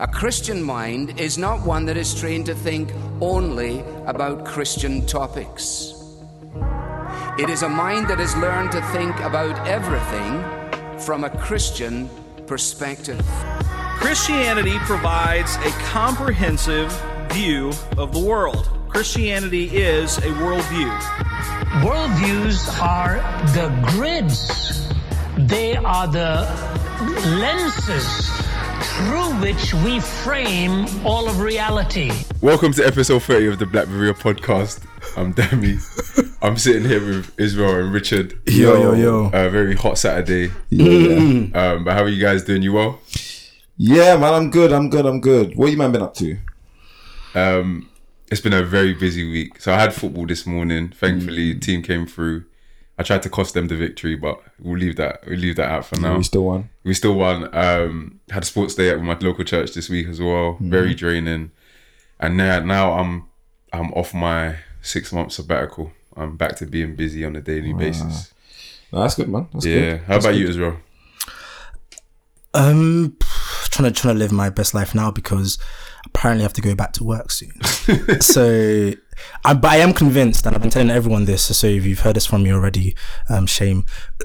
A Christian mind is not one that is trained to think only about Christian topics. It is a mind that has learned to think about everything from a Christian perspective. Christianity provides a comprehensive view of the world. Christianity is a worldview. Worldviews are the grids, they are the lenses through which we frame all of reality. Welcome to episode 30 of the Black Berea podcast. I'm Demi. I'm sitting here with Israel and Richard. Yo, yo, yo. A very hot Saturday. Yeah. Um, but how are you guys doing? You well? yeah, man, I'm good. I'm good. I'm good. What you man been up to? Um, it's been a very busy week. So I had football this morning. Thankfully, team came through. I tried to cost them the victory, but we'll leave that. We'll leave that out for now. We still won. we still won. Um, had a sports day at my local church this week as well. Very draining. And now, now I'm I'm off my six month sabbatical. I'm back to being busy on a daily basis. No, that's good, man. That's Yeah. good. How That's about good. you, Israel? Um, trying to trying to live my best life now because apparently I have to go back to work soon. so, I, but I am convinced, and I've been telling everyone this. So if you've heard this from me already, um, shame.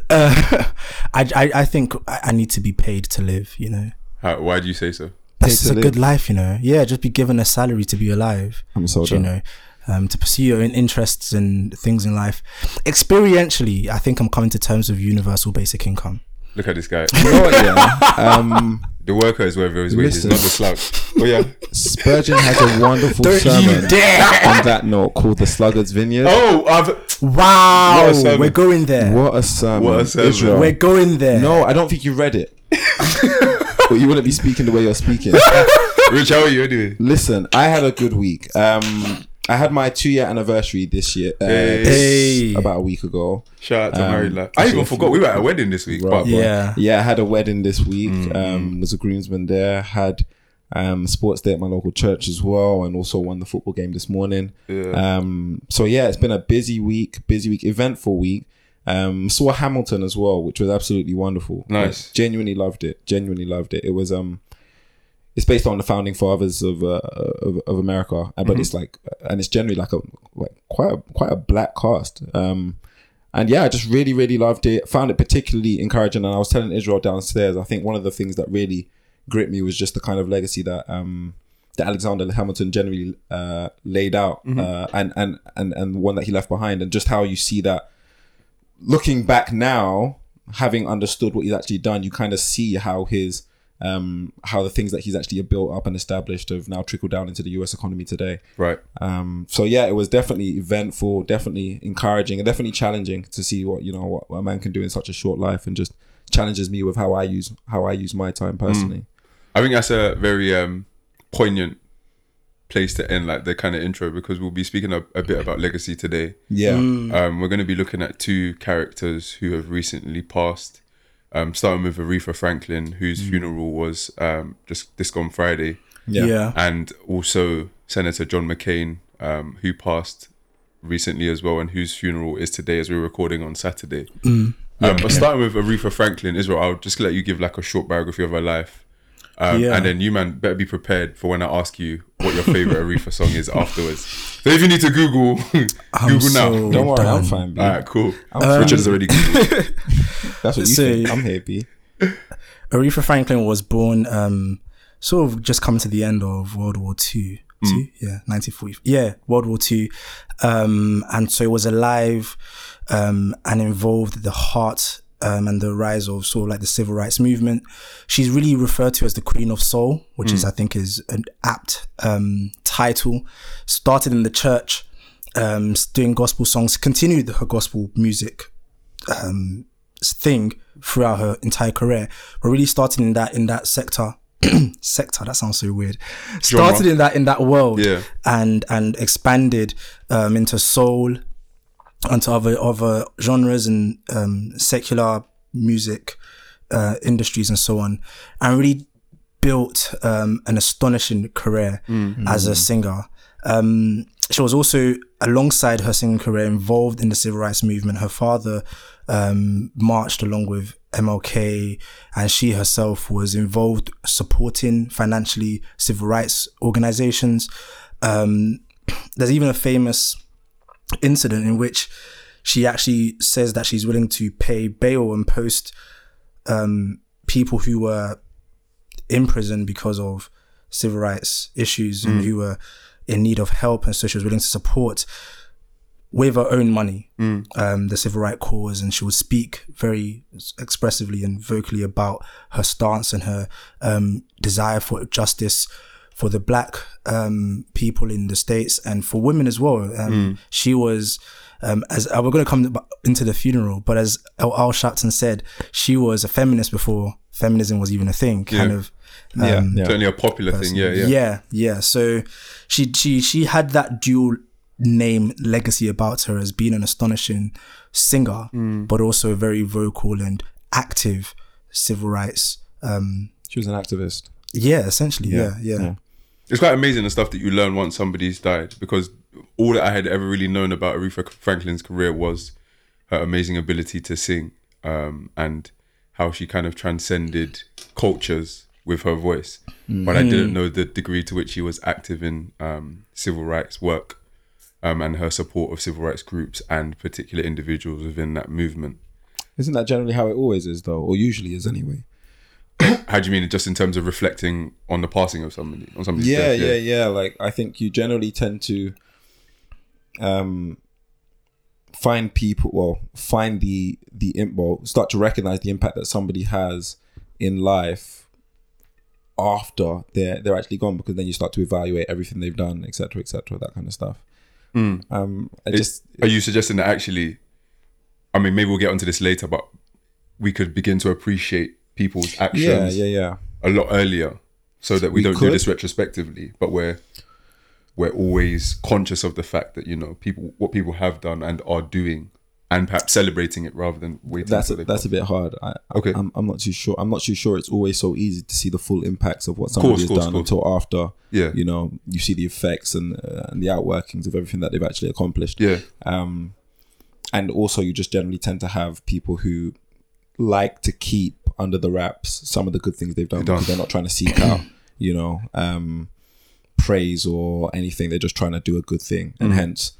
Uh, I, I I think I I need to be paid to live. You know, How, why do you say so? that's to a live. good life. You know, yeah, just be given a salary to be alive. I'm so you know. Um, to pursue your own interests and things in life. Experientially, I think I'm coming to terms with universal basic income. Look at this guy. You know what, yeah? Um, the worker is wherever his wages, Listen. not the slug. Oh yeah. Spurgeon has a wonderful Don't you sermon dare! on that note called The Sluggard's Vineyard. Oh, I've. Wow, What a sermon. we're going there. What a sermon. What a sermon. Israel. We're going there. No, I don't think you read it. but you wouldn't be speaking the way you're speaking. Rich, how are you anyway? Listen, I had a good week. Um, I had my two year anniversary this year. Uh, Hey. Hey. About a week ago. Shout out to Um, married life. I even forgot we were at a wedding this week. Right, But Yeah. Yeah, I had a wedding this week. Mm-hmm. Um, was a groomsman there. Had um sports day at my local church as well, and also won the football game this morning. Yeah. Um, so yeah, it's been a busy week, busy week, eventful week. Um, saw Hamilton as well, which was absolutely wonderful. Nice. Like, genuinely loved it. Genuinely loved it. It was um, it's based on the founding fathers of uh, of, of America, uh, but Mm-hmm. it's like, and it's generally like a like quite a quite a black cast. Um, and yeah, I just really, really loved it. Found it particularly encouraging. And I was telling Israel downstairs, I think one of the things that really gripped me was just the kind of legacy that um that Alexander Hamilton generally uh, laid out, uh, and and and and one that he left behind, and just how you see that. Looking back now, having understood what he's actually done, you kind of see how his um how the things that he's actually built up and established have now trickled down into the U.S. economy today. right. Um, so yeah, it was definitely eventful, definitely encouraging, and definitely challenging to see what you know what a man can do in such a short life, and just challenges me with how I use how I use my time personally. I think that's a very um, poignant place to end like the kind of intro because we'll be speaking a, a bit about legacy today. Yeah, Um, we're going to be looking at two characters who have recently passed. Um, starting with Aretha Franklin, whose funeral was um, just this gone Friday, yeah, Yeah. and also Senator John McCain, um, who passed recently as well, and whose funeral is today as we're recording on Saturday. Um, but starting with Aretha Franklin, Israel, I'll just let you give like a short biography of her life. Um, Yeah. And then you, man, better be prepared for when I ask you what your favorite Aretha song is afterwards. So if you need to Google, Google now. so- Don't worry, I'm Done. fine. B. All right, cool. fine. Richard has already Googled. That's what you So- think. I'm happy. Aretha Franklin was born um, sort of just coming to the end of World War Two. Two? Yeah, 1940. Yeah, World War Two. Um, and so it was alive um, and involved the heart um, and the rise of sort of like the civil rights movement. She's really referred to as the Queen of Soul, which is, I think, is an apt um, title. Started in the church, um, doing gospel songs, continued her gospel music um, thing throughout her entire career, but really started in that in that sector. sector that sounds so weird. Started in that in that world, Yeah. and and expanded um, into soul, onto other other genres and um, secular music uh, industries and so on, and really built um, an astonishing career as a singer. Um, she was also, alongside her singing career, involved in the civil rights movement. Her father um, marched along with MLK, and she herself was involved supporting financially civil rights organizations. Um, there's even a famous incident in which she actually says that she's willing to pay bail and post um, people who were in prison because of civil rights issues and who were in need of help, and so she was willing to support with her own money um, the civil rights cause, and she would speak very expressively and vocally about her stance and her um, desire for justice for the black um, people in the states and for women as well. Um, She was. Um, as uh, we're going to come into the funeral, but as Al, Al Sharpton said, she was a feminist before feminism was even a thing. Kind Yeah. of, Yeah, um, yeah. Certainly a popular thing. Yeah, yeah. yeah, yeah. So she she she had that dual name legacy about her as being an astonishing singer, Mm. but also a very vocal and active civil rights. Um, She was an activist. yeah, essentially, yeah, yeah. yeah. It's quite amazing the stuff that you learn once somebody's died because all that I had ever really known about Aretha Franklin's career was her amazing ability to sing um, and how she kind of transcended cultures with her voice. But I didn't know the degree to which she was active in um, civil rights work um, and her support of civil rights groups and particular individuals within that movement. Isn't that generally how it always is, though, or usually is anyway? How do you mean, just in terms of reflecting on the passing of somebody, on somebody's Yeah, death? yeah, yeah. yeah. Like I think you generally tend to um find people well find the the well start to recognize the impact that somebody has in life after they're they're actually gone because then you start to evaluate everything they've done etc etc that kind of stuff um I just are you suggesting that actually i mean maybe we'll get onto this later but we could begin to appreciate people's actions yeah yeah yeah a lot earlier so that we, We don't do this retrospectively but we're we're always conscious of the fact that you know people what people have done and are doing and perhaps celebrating it rather than waiting that's a, that's a bit hard. I, Okay. I'm, I'm not too sure. I'm not too sure. It's always so easy to see the full impacts of what somebody course, has course, done course. until after. Yeah. you know, you see the effects and uh, and the outworkings of everything that they've actually accomplished. yeah Um, and also you just generally tend to have people who like to keep under the wraps some of the good things they've done, because they're not trying to seek out, you know, um, praise or anything. They're just trying to do a good thing, Mm-hmm. and hence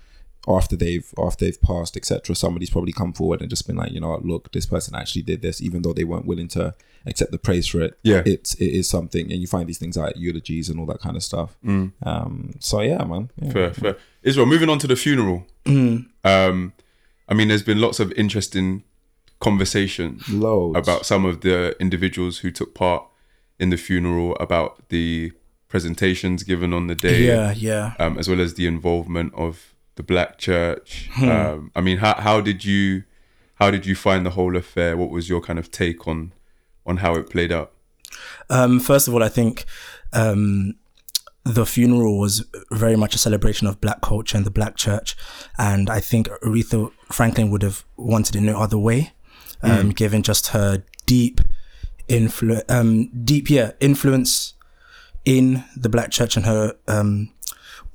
after they've after they've passed, etc. Somebody's probably come forward and just been like, you know, look, this person actually did this, even though they weren't willing to accept the praise for it. Yeah. it's it is something, and you find these things like eulogies and all that kind of stuff. Um, so yeah, man. Yeah. Mm. Fair, fair. Israel, moving on to the funeral. Um, I mean, there's been lots of interesting conversation Loads. about some of the individuals who took part in the funeral, about the presentations given on the day, Yeah, yeah. um, as well as the involvement of the Black Church. Hmm. Um, I mean, how how did you how did you find the whole affair? What was your kind of take on on how it played out? Um, first of all, I think um, the funeral was very much a celebration of black culture and the black church. And I think Aretha Franklin would have wanted it no other way, um, given just her deep influ- um, deep, yeah, influence in the black church and her, um,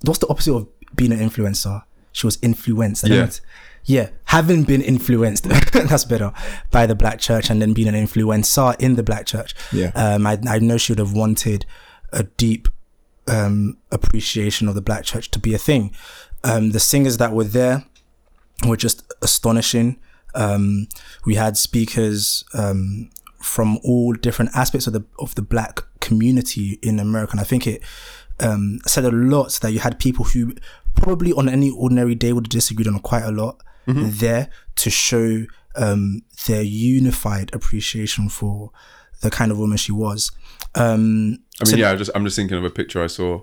what's the opposite of being an influencer? She was influenced. Yeah. yeah, having been influenced, that's better, by the black church and then being an influencer in the black church. Yeah. Um, I, I know she would have wanted a deep um, appreciation of the black church to be a thing. Um, the singers that were there were just astonishing. Um, we had speakers um, from all different aspects of the of the black community in America, and I think it um, said a lot that you had people who probably on any ordinary day would have disagreed on quite a lot there to show um, their unified appreciation for the kind of woman she was. Um, I mean, yeah, I just I'm just thinking of a picture I saw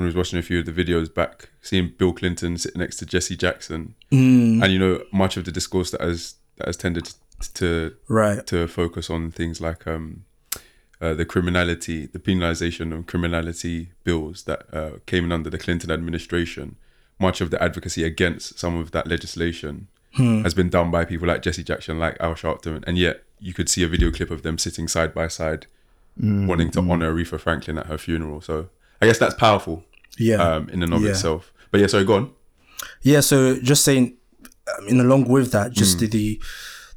when I was watching a few of the videos back, seeing Bill Clinton sitting next to Jesse Jackson, Mm. and you know, much of the discourse that has that has tended to right. to focus on things like um, uh, the criminality, the penalization of criminality bills that uh, came in under the Clinton administration. Much of the advocacy against some of that legislation has been done by people like Jesse Jackson, like Al Sharpton, and yet you could see a video clip of them sitting side by side, wanting to honor Aretha Franklin at her funeral. So I guess that's powerful Yeah. um, in and of Yeah. itself. But yeah, sorry, go on. Yeah, so just saying, um, in along with that, just the, the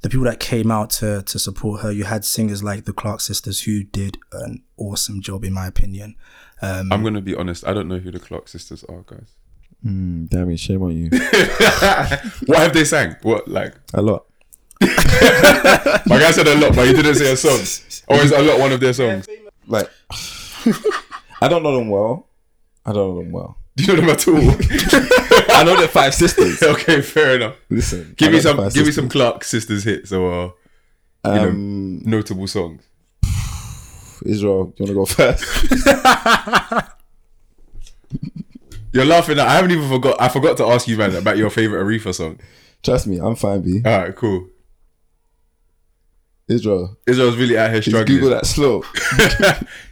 the people that came out to to support her. You had singers like the Clark sisters who did an awesome job, in my opinion. Um, I'm gonna be honest. I don't know who the Clark sisters are, guys. Mm, damn it, shame on you. What have they sang? What like? a lot. My guy said a lot, but he didn't say a song. Or is a lot one of their songs? Like, I don't know them well. I don't know them well. Do you know them at all? I know they're five sisters. okay, fair enough. Listen, Give I me some. Give five me some Clark sisters hits or uh, you Um, know, notable songs. Israel, you want to go first? You're laughing at. I haven't even forgot. I forgot to ask you, man, about your favorite Aretha song. Trust me, I'm fine, B. All right, cool. Israel, Israel's really out here just struggling. Google that slow.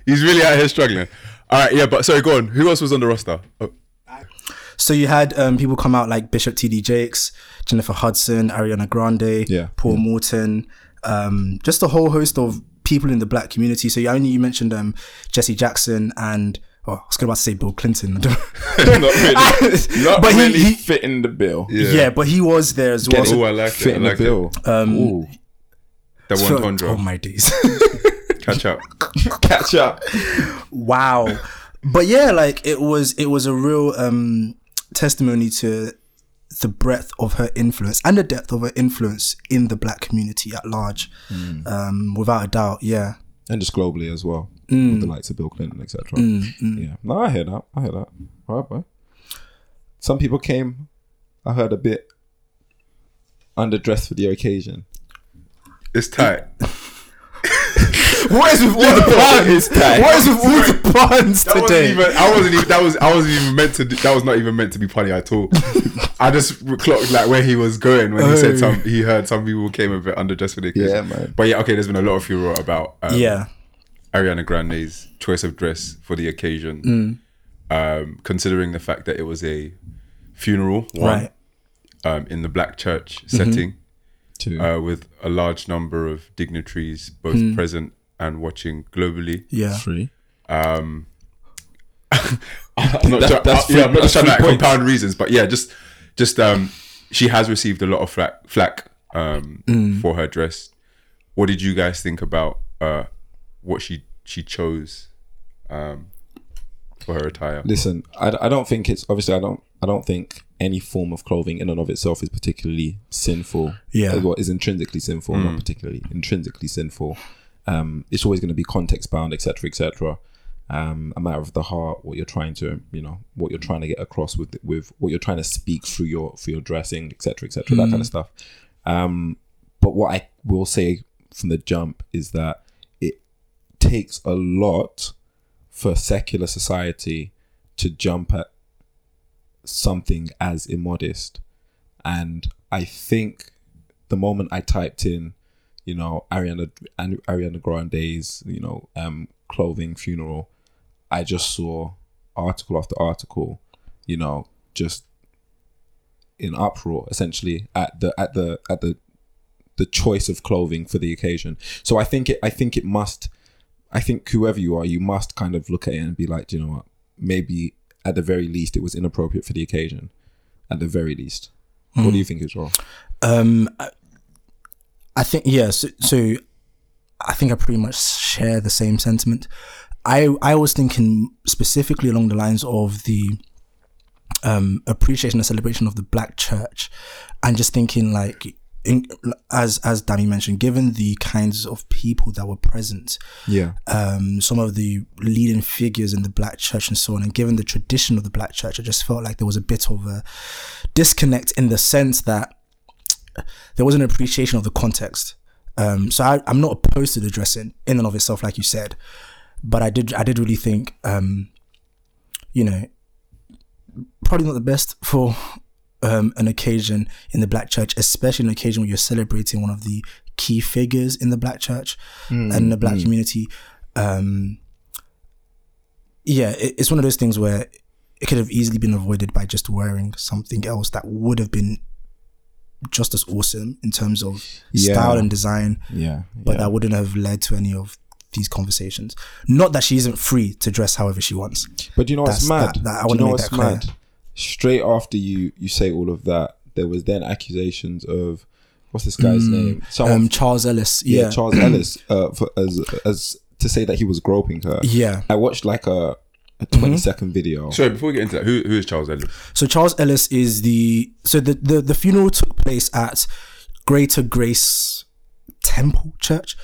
He's really out here struggling. All right, yeah, but sorry, go on. Who else was on the roster? Oh, So you had um, people come out like Bishop T.D. Jakes, Jennifer Hudson, Ariana Grande, Yeah. Paul Morton, um, just a whole host of people in the black community. So you only you mentioned um, Jesse Jackson and oh, I was going to say Bill Clinton, not really, not But he- really he- fitting the bill. yeah. but he was there as well. Get oh, So- I like it. I Fitting like the bill. it. um, Ooh, The so- one Tondra. oh my days. Catch up. catch up. wow but yeah like it was it was a real um testimony to the breadth of her influence and the depth of her influence in the black community at large um without a doubt yeah and just globally as well, with the likes of Bill Clinton, etc. Yeah, no, I hear that. I hear that. All right, boy. Some people came. I heard a bit underdressed for the occasion. It's tight. what is with all the puns what is with all the puns That wasn't today even. I wasn't even. That was. I wasn't even meant to. That was not even meant to be funny at all. I just clocked like where he was going when he said Oh. some. He heard some people came a bit underdressed for the occasion. Yeah, man. But yeah, okay. There's been a lot of furor about um, yeah Ariana Grande's choice of dress for the occasion, um, considering the fact that it was a funeral, one, right um, in the black church setting, Too. uh, with a large number of dignitaries both present and watching globally. yeah Three. I'm not That- sure. that's uh, yeah, I'm not that's trying to like, compound reasons, but yeah, just just um, she has received a lot of flack, flack um, Mm. for her dress. What did you guys think about uh, what she she chose um, for her attire? Listen, I, I don't think it's obviously I don't I don't think any form of clothing in and of itself is particularly sinful. Yeah. What is intrinsically sinful, not particularly intrinsically sinful. Um, it's always going to be context bound, etc., etc. Um, a matter of the heart, what you're trying to, you know, what you're trying to get across with with what you're trying to speak through your for your dressing, etc., etc. That kind of stuff. Um, but what I will say from the jump is that it takes a lot for secular society to jump at something as immodest. And I think the moment I typed in, you know, Ariana and Ariana Grande's, you know, um, clothing funeral, I just saw article after article, you know, just in uproar essentially at the at the at the the choice of clothing for the occasion. So I think it I think it must I think whoever you are, you must kind of look at it and be like, "Do you know what? Maybe at the very least it was inappropriate for the occasion. At the very least. What do you think is wrong? Um, I, think yeah. So, so I think I pretty much share the same sentiment. I I was thinking specifically along the lines of the um, appreciation and celebration of the Black Church, and just thinking like. In, as as Danny mentioned, given the kinds of people that were present, Yeah. um, some of the leading figures in the black church and so on, and given the tradition of the black church, I just felt like there was a bit of a disconnect in the sense that there was an appreciation of the context. Um, so I, I'm not opposed to the dressing in and of itself, like you said, but I did I did really think, um, you know, probably not the best for um, an occasion in the black church, especially an occasion where you're celebrating one of the key figures in the black church and the black community. Um, yeah, it, it's one of those things where it could have easily been avoided by just wearing something else that would have been just as awesome in terms of Yeah. style and design, Yeah. but yeah. that wouldn't have led to any of these conversations. Not that she isn't free to dress however she wants. But you know what's mad? that- that- I wanna you know make that clear. mad? Straight after you you say all of that, there was then accusations of what's this guy's name? Someone, Um, Charles Ellis. yeah, Yeah. Charles Ellis, uh, for, as as to say that he was groping her. Yeah. I watched like a, a 20 second video. Sorry, before we get into that, who who is Charles Ellis? So Charles Ellis is the so the the, the funeral took place at Greater Grace Temple Church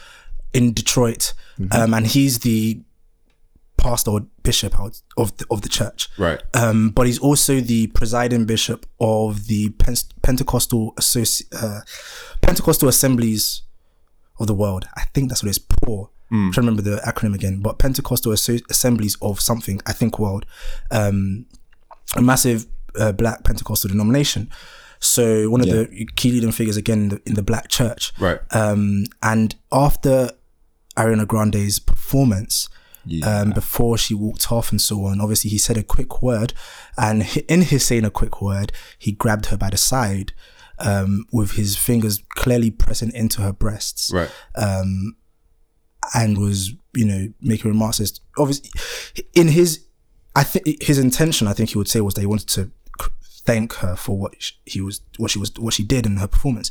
in Detroit, um, and he's the pastor or bishop out of the, of the church. Right. Um, but he's also the presiding bishop of the Pen- Pentecostal Associ- uh, Pentecostal Assemblies of the World. I think that's what it's POUR. I'm trying to remember the acronym again, but Pentecostal Asso- Assemblies of something, I think world. Um, a massive uh, black Pentecostal denomination. So one of the key leading figures again in the, in the black church. Right. Um, and after Ariana Grande's performance, um, before she walked off and so on, obviously he said a quick word, and in his saying a quick word, he grabbed her by the side, um, with his fingers clearly pressing into her breasts Right. And was you know making remarks as obviously in his I think his intention I think he would say was that he wanted to thank her for what he was what she was what she did in her performance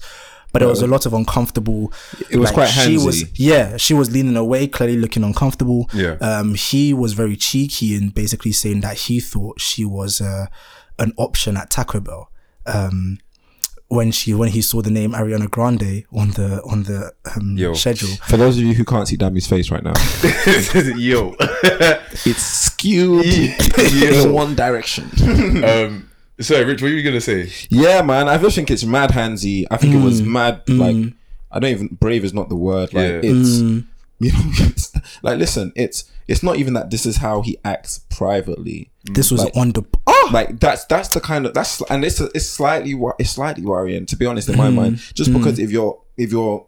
but there was a lot of uncomfortable It was quite she handsy. was yeah she was leaning away clearly looking uncomfortable Yeah. um he was very cheeky and basically saying that he thought she was uh, an option at Taco Bell um when she when he saw the name Ariana Grande on the on the um, Yo. schedule For those of you who can't see Dammy's face right now, Yo. it's skewed in one direction. um, sorry, Rich, what were you gonna say? Yeah, man. I just think it's mad handsy. I think it was mad. Like, I don't even brave is not the word. Like, Yeah. it's you know, it's, like listen, it's it's not even that this is how he acts privately. this was Like- on the oh Like that's that's the kind of that's and it's it's slightly it's slightly worrying to be honest in my mind. Mm-hmm. Just because mm-hmm. if you're if you're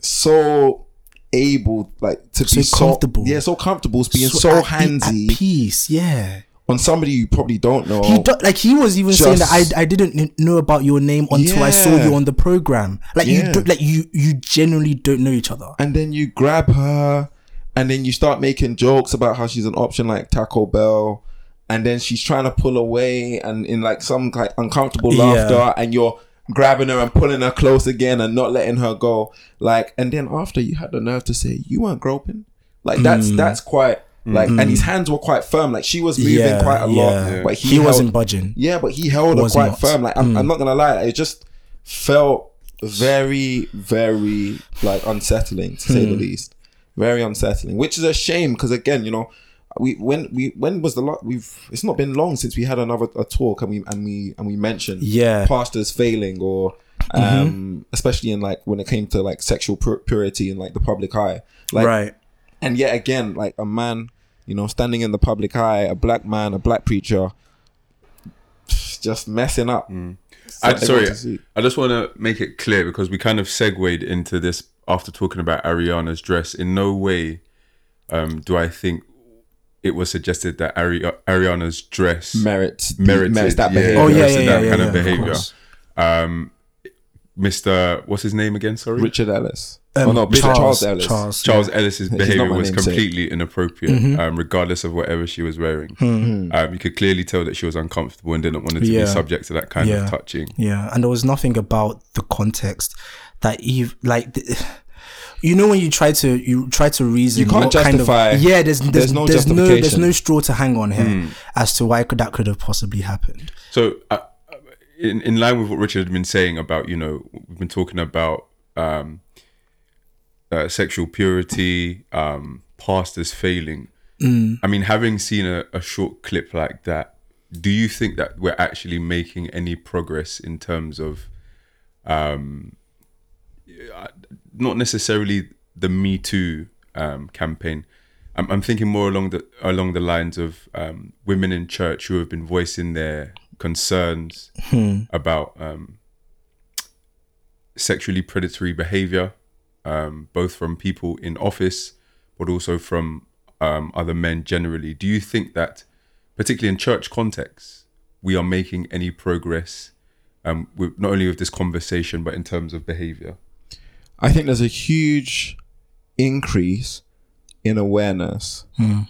so able like to be So comfortable. yeah, so comfortable, being so, at- handsy at peace yeah on somebody you probably don't know. he do, like he was even saying that I, I didn't know about your name until I saw you on the program like you Yeah. do, like you you generally don't know each other and then you grab her and then you start making jokes about how she's an option like Taco Bell and then she's trying to pull away and in like some like uncomfortable Yeah. laughter and you're grabbing her and pulling her close again and not letting her go like and then after you had the nerve to say you weren't groping like Mm. that's that's quite like and his mm-hmm. hands were quite firm like she was moving Yeah, quite a lot yeah. but he, He held- wasn't budging. yeah but he held her quite not. firm like I'm, I'm mm. not gonna lie it just felt very very like unsettling to say the hmm. least very unsettling which is a shame because again you know we when we when was the lot we've it's not been long since we had another a talk and we and we and we mentioned Yeah. pastors failing or um especially in like when it came to like sexual pur- purity in like the public eye like right and yet again like a man you know standing in the public eye a black man a black preacher just messing up I, everyone sorry. I just want to make it clear because we kind of segued into this after talking about Ariana's dress. In no way um, do I think it was suggested that Ari- Ariana's dress merits merited, merits that yeah, behavior Oh, yeah, merited yeah, that yeah, kind yeah, of of behavior. course. Um, Mr. What's his name again? Sorry, Richard Ellis. Um, oh no, Mr. Charles, Ellis. Charles, Charles Ellis's behavior was namesake. completely inappropriate, Mm-hmm. um, regardless of whatever she was wearing. Hmm. Um, you could clearly tell that she was uncomfortable and didn't want to Yeah. be subject to that kind Yeah. of touching. Yeah, and there was nothing about the context that you like. The, you know when you try to you try to reason, You can't what kind of- justify- yeah, there's there's, there's no there's no there's no straw to hang on here as to why could that could have possibly happened. So, uh, in in line with what Richard had been saying about, you know, we've been talking about um, uh, sexual purity, um, pastors failing. I mean, having seen a, a short clip like that, do you think that we're actually making any progress in terms of, um, not necessarily the Me Too um, campaign? I'm, I'm thinking more along the along the lines of um, women in church who have been voicing their concerns about um, sexually predatory behavior, um, both from people in office, but also from um, other men generally. Do you think that, particularly in church contexts, we are making any progress, um, with, not only with this conversation, but in terms of behavior? I think there's a huge increase in awareness. Hmm.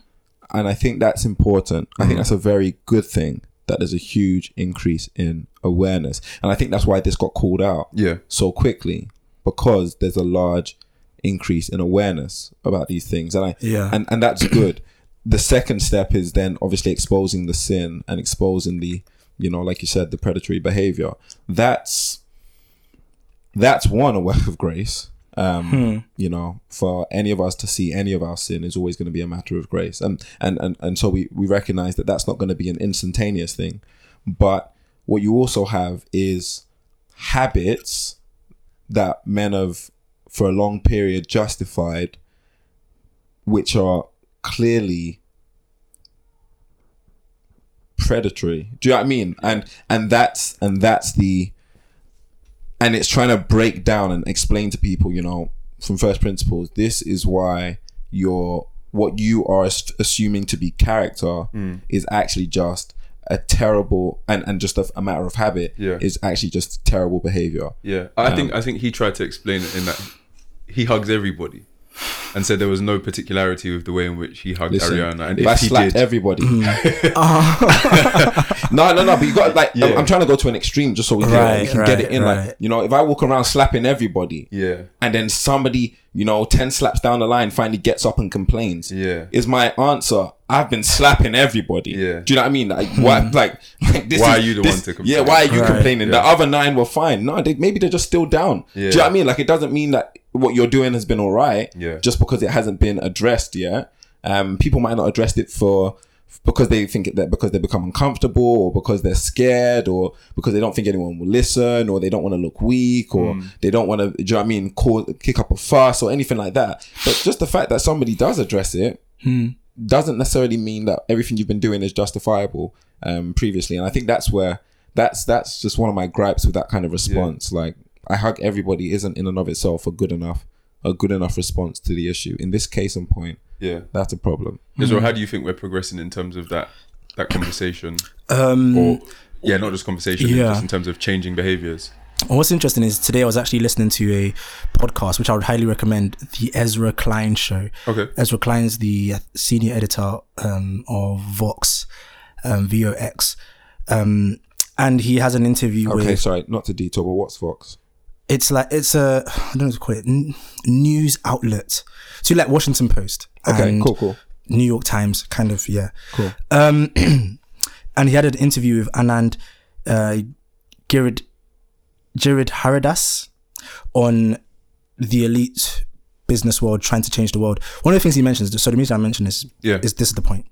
And I think that's important. I think hmm. that's a very good thing that there's a huge increase in awareness, and I think that's why this got called out Yeah. so quickly because there's a large increase in awareness about these things, and I Yeah. and and that's good. The second step is then obviously exposing the sin and exposing the you know like you said the predatory behavior. That's that's one a work of grace. Um, You know, for any of us to see any of our sin is always going to be a matter of grace, and and and and so we we recognize that that's not going to be an instantaneous thing. But what you also have is habits that men have for a long period justified, which are clearly predatory. Do you know what I mean? And and that's and that's the and it's trying to break down and explain to people, you know, from first principles, this is why your what you are assuming to be character hmm. is actually just a terrible and, and just a, a matter of habit Yeah. is actually just terrible behavior. Yeah, I think um, I think he tried to explain it in that he hugs everybody, and said there was no particularity with the way in which he hugged Listen, Ariana, and if if, I he slapped did, everybody, mm. ah. no, no, no. But you got like, I'm- I'm trying to go to an extreme just so we can, Right, we can get it in. right. Like, you know, if I walk around slapping everybody, yeah, and then somebody, you know, 10 slaps down the line finally gets up and complains. Yeah. Is my answer, I've been slapping everybody. Yeah. Do you know what I mean? Like, why, like, like this Why is- are you the this- one to complain? Yeah, why are you Right. complaining? The other nine were fine. No, they, maybe they're just still down. Do you know what I mean? Like, it doesn't mean that what you're doing has been all right. Yeah. Just because it hasn't been addressed yet. Um, people might not address it for because they think that because they become uncomfortable or because they're scared or because they don't think anyone will listen or they don't want to look weak or Hmm. they don't want to do you know what I mean call kick up a fuss or anything like that. But just the fact that somebody does address it doesn't necessarily mean that everything you've been doing is justifiable um previously. And I think that's where that's that's just one of my gripes with that kind of response. Like I hug everybody isn't in and of itself a good enough a good enough response to the issue in this case and point yeah. that's a problem Israel, how do you think we're progressing in terms of that that conversation, Um, or yeah, not just conversation, Yeah. just in terms of changing behaviors? And what's interesting is today I was actually listening to a podcast, which I would highly recommend, the Ezra Klein Show. Okay. Ezra Klein is the uh, senior editor um, of Vox, um, VOX. Um, and he has an interview okay with, sorry not to detour but what's Vox it's like, it's a, I don't know what to call it, n- news outlet. So like Washington Post. okay and cool cool New York Times, kind of, yeah. Cool. Um, and he had an interview with Anand uh, Girid, Giridharadas on the elite business world trying to change the world. One of the things he mentions, so the reason I mention this Yeah. is this is the point.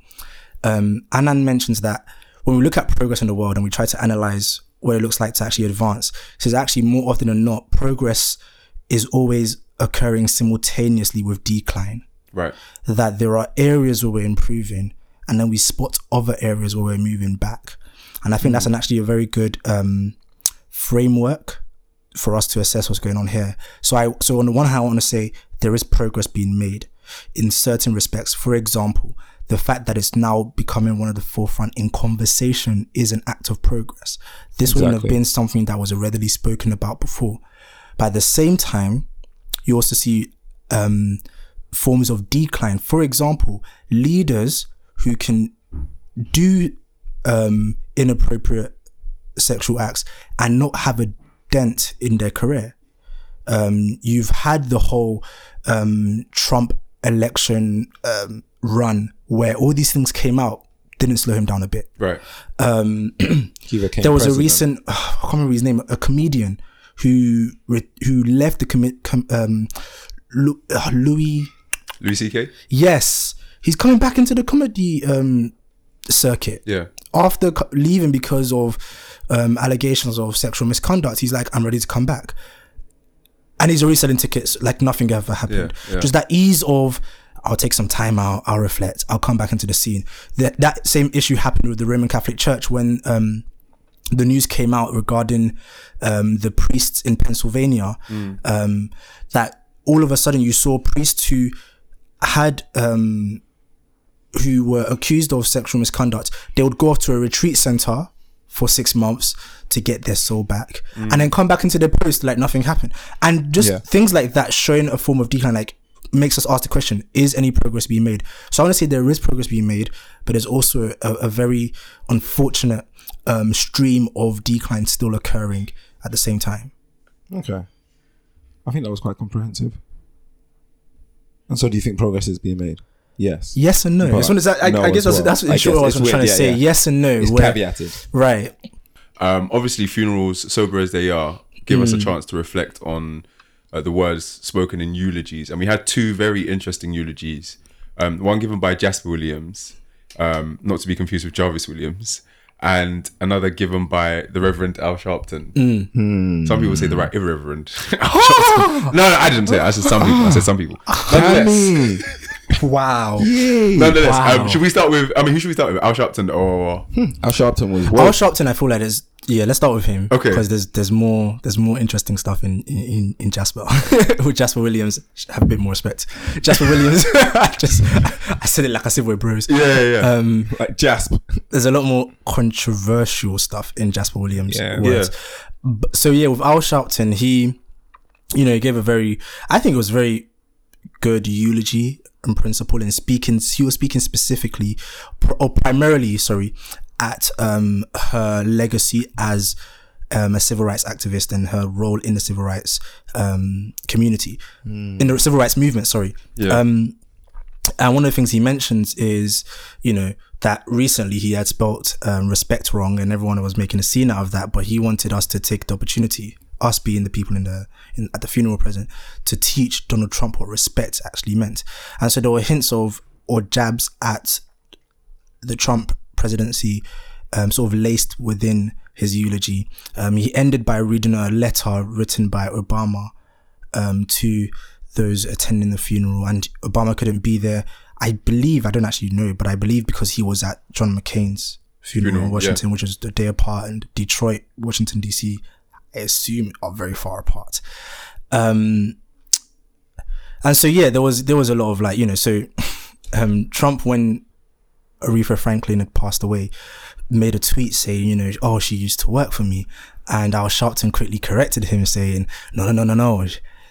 Um, Anand mentions that when we look at progress in the world and we try to analyze what it looks like to actually advance, So says actually more often than not, progress is always occurring simultaneously with decline Right. that there are areas where we're improving and then we spot other areas where we're moving back. And I think that's an actually a very good um, framework for us to assess what's going on here. So I so on the one hand I want to say there is progress being made in certain respects. For example, the fact that it's now becoming one of the forefront in conversation is an act of progress. This wouldn't have been something that was readily spoken about before. But at the same time, you also see um, forms of decline. For example, leaders who can do um, inappropriate sexual acts and not have a dent in their career. Um, you've had the whole um, Trump election um, run where all these things came out, didn't slow him down a bit. Right. He There was a president. recent, I can't remember his name, a comedian who re- who left the commit com- um, Lu- uh, Louis. Louis C.K. Yes, he's coming back into the comedy um, circuit Yeah. after co- leaving because of um, allegations of sexual misconduct. He's like, I'm ready to come back, and he's already selling tickets like nothing ever happened. Yeah, yeah. Just that ease of. I'll take some time out. I'll reflect. I'll come back into the scene. That that same issue happened with the Roman Catholic Church when um, the news came out regarding um, the priests in Pennsylvania. Um, that all of a sudden you saw priests who had um, who were accused of sexual misconduct, they would go off to a retreat center for six months to get their soul back and then come back into their post like nothing happened. And just Yeah. things like that showing a form of decline, like makes us ask the question: Is any progress being made? So I want to say there is progress being made, but there's also a, a very unfortunate um, stream of decline still occurring at the same time. Okay. I think that was quite comprehensive. And so, do you think progress is being made? Yes. Yes and no. But This one is, I, no I guess as that's, well. that's I in short guess what I was weird, trying to yeah, say. yeah. Yes and no. It's where- caveated. Right. Um, obviously, funerals, sober as they are, give Mm. us a chance to reflect on uh, the words spoken in eulogies. And we had two very interesting eulogies. Um, one given by Jasper Williams, um, not to be confused with Jarvis Williams, and another given by the Reverend Al Sharpton. Mm. Some people say the right irreverend. no, no, I didn't say it. I said some people. I said some people. Nonetheless, Wow. nonetheless Wow. um, should we start with? I mean, who should we start with? Al Sharpton or Al Sharpton was Al? Sharpton, I feel like there's yeah. Let's start with him. Okay. Because there's there's more there's more interesting stuff in in, in Jasper. with Jasper Williams, have a bit more respect. Jasper Williams, I just I said it like I said we're bros. yeah, yeah, yeah. Um, like Jasp. there's a lot more controversial stuff in Jasper Williams' Yeah. words. B- So yeah, with Al Sharpton, he, you know, he gave a very, I think it was very good eulogy in principle and speaking. He was speaking specifically, or primarily, sorry, at um her legacy as um, a civil rights activist and her role in the civil rights um community, in the civil rights movement. Sorry. Yeah. Um, and one of the things he mentions is, you know, that recently he had spelt um, respect wrong, and everyone was making a scene out of that. But he wanted us to take the opportunity, us being the people in the in, at the funeral present, to teach Donald Trump what respect actually meant. And so there were hints of or jabs at the Trump presidency, um, sort of laced within his eulogy. Um, he ended by reading a letter written by Obama um, to those attending the funeral, and Obama couldn't be there. I believe I don't actually know, but I believe because he was at John McCain's funeral, Funeral, in Washington, which was the day apart, and Detroit, Washington D.C. I assume are very far apart. Um, and so yeah, there was there was a lot of like you know so um, Trump when Aretha Franklin had passed away made a tweet saying you know oh she used to work for me, and Al Sharpton quickly corrected him saying no no no no no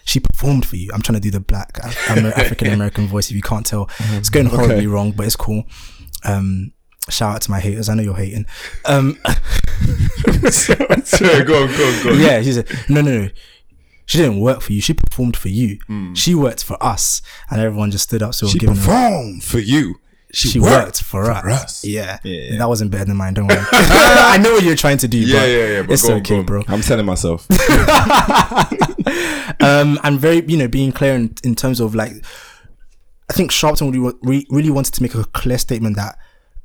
she performed for you. I'm trying to do the black African American voice. If you can't tell, it's going horribly wrong, but it's cool. Um, shout out to my haters. I know you're hating. Um, Sorry, go on, go on, go on. yeah, she said, no, no, no. She didn't work for you. She performed for you. She worked for us, and everyone just stood up. So She giving her, performed for you. she worked for us. us. Yeah. Yeah. that wasn't better than mine. Don't worry. I know what you're trying to do. Yeah, but yeah, yeah, but it's okay, on. bro. I'm telling myself. um, and very, you know, being clear in, in terms of like, I think Sharpton really, really wanted to make a clear statement that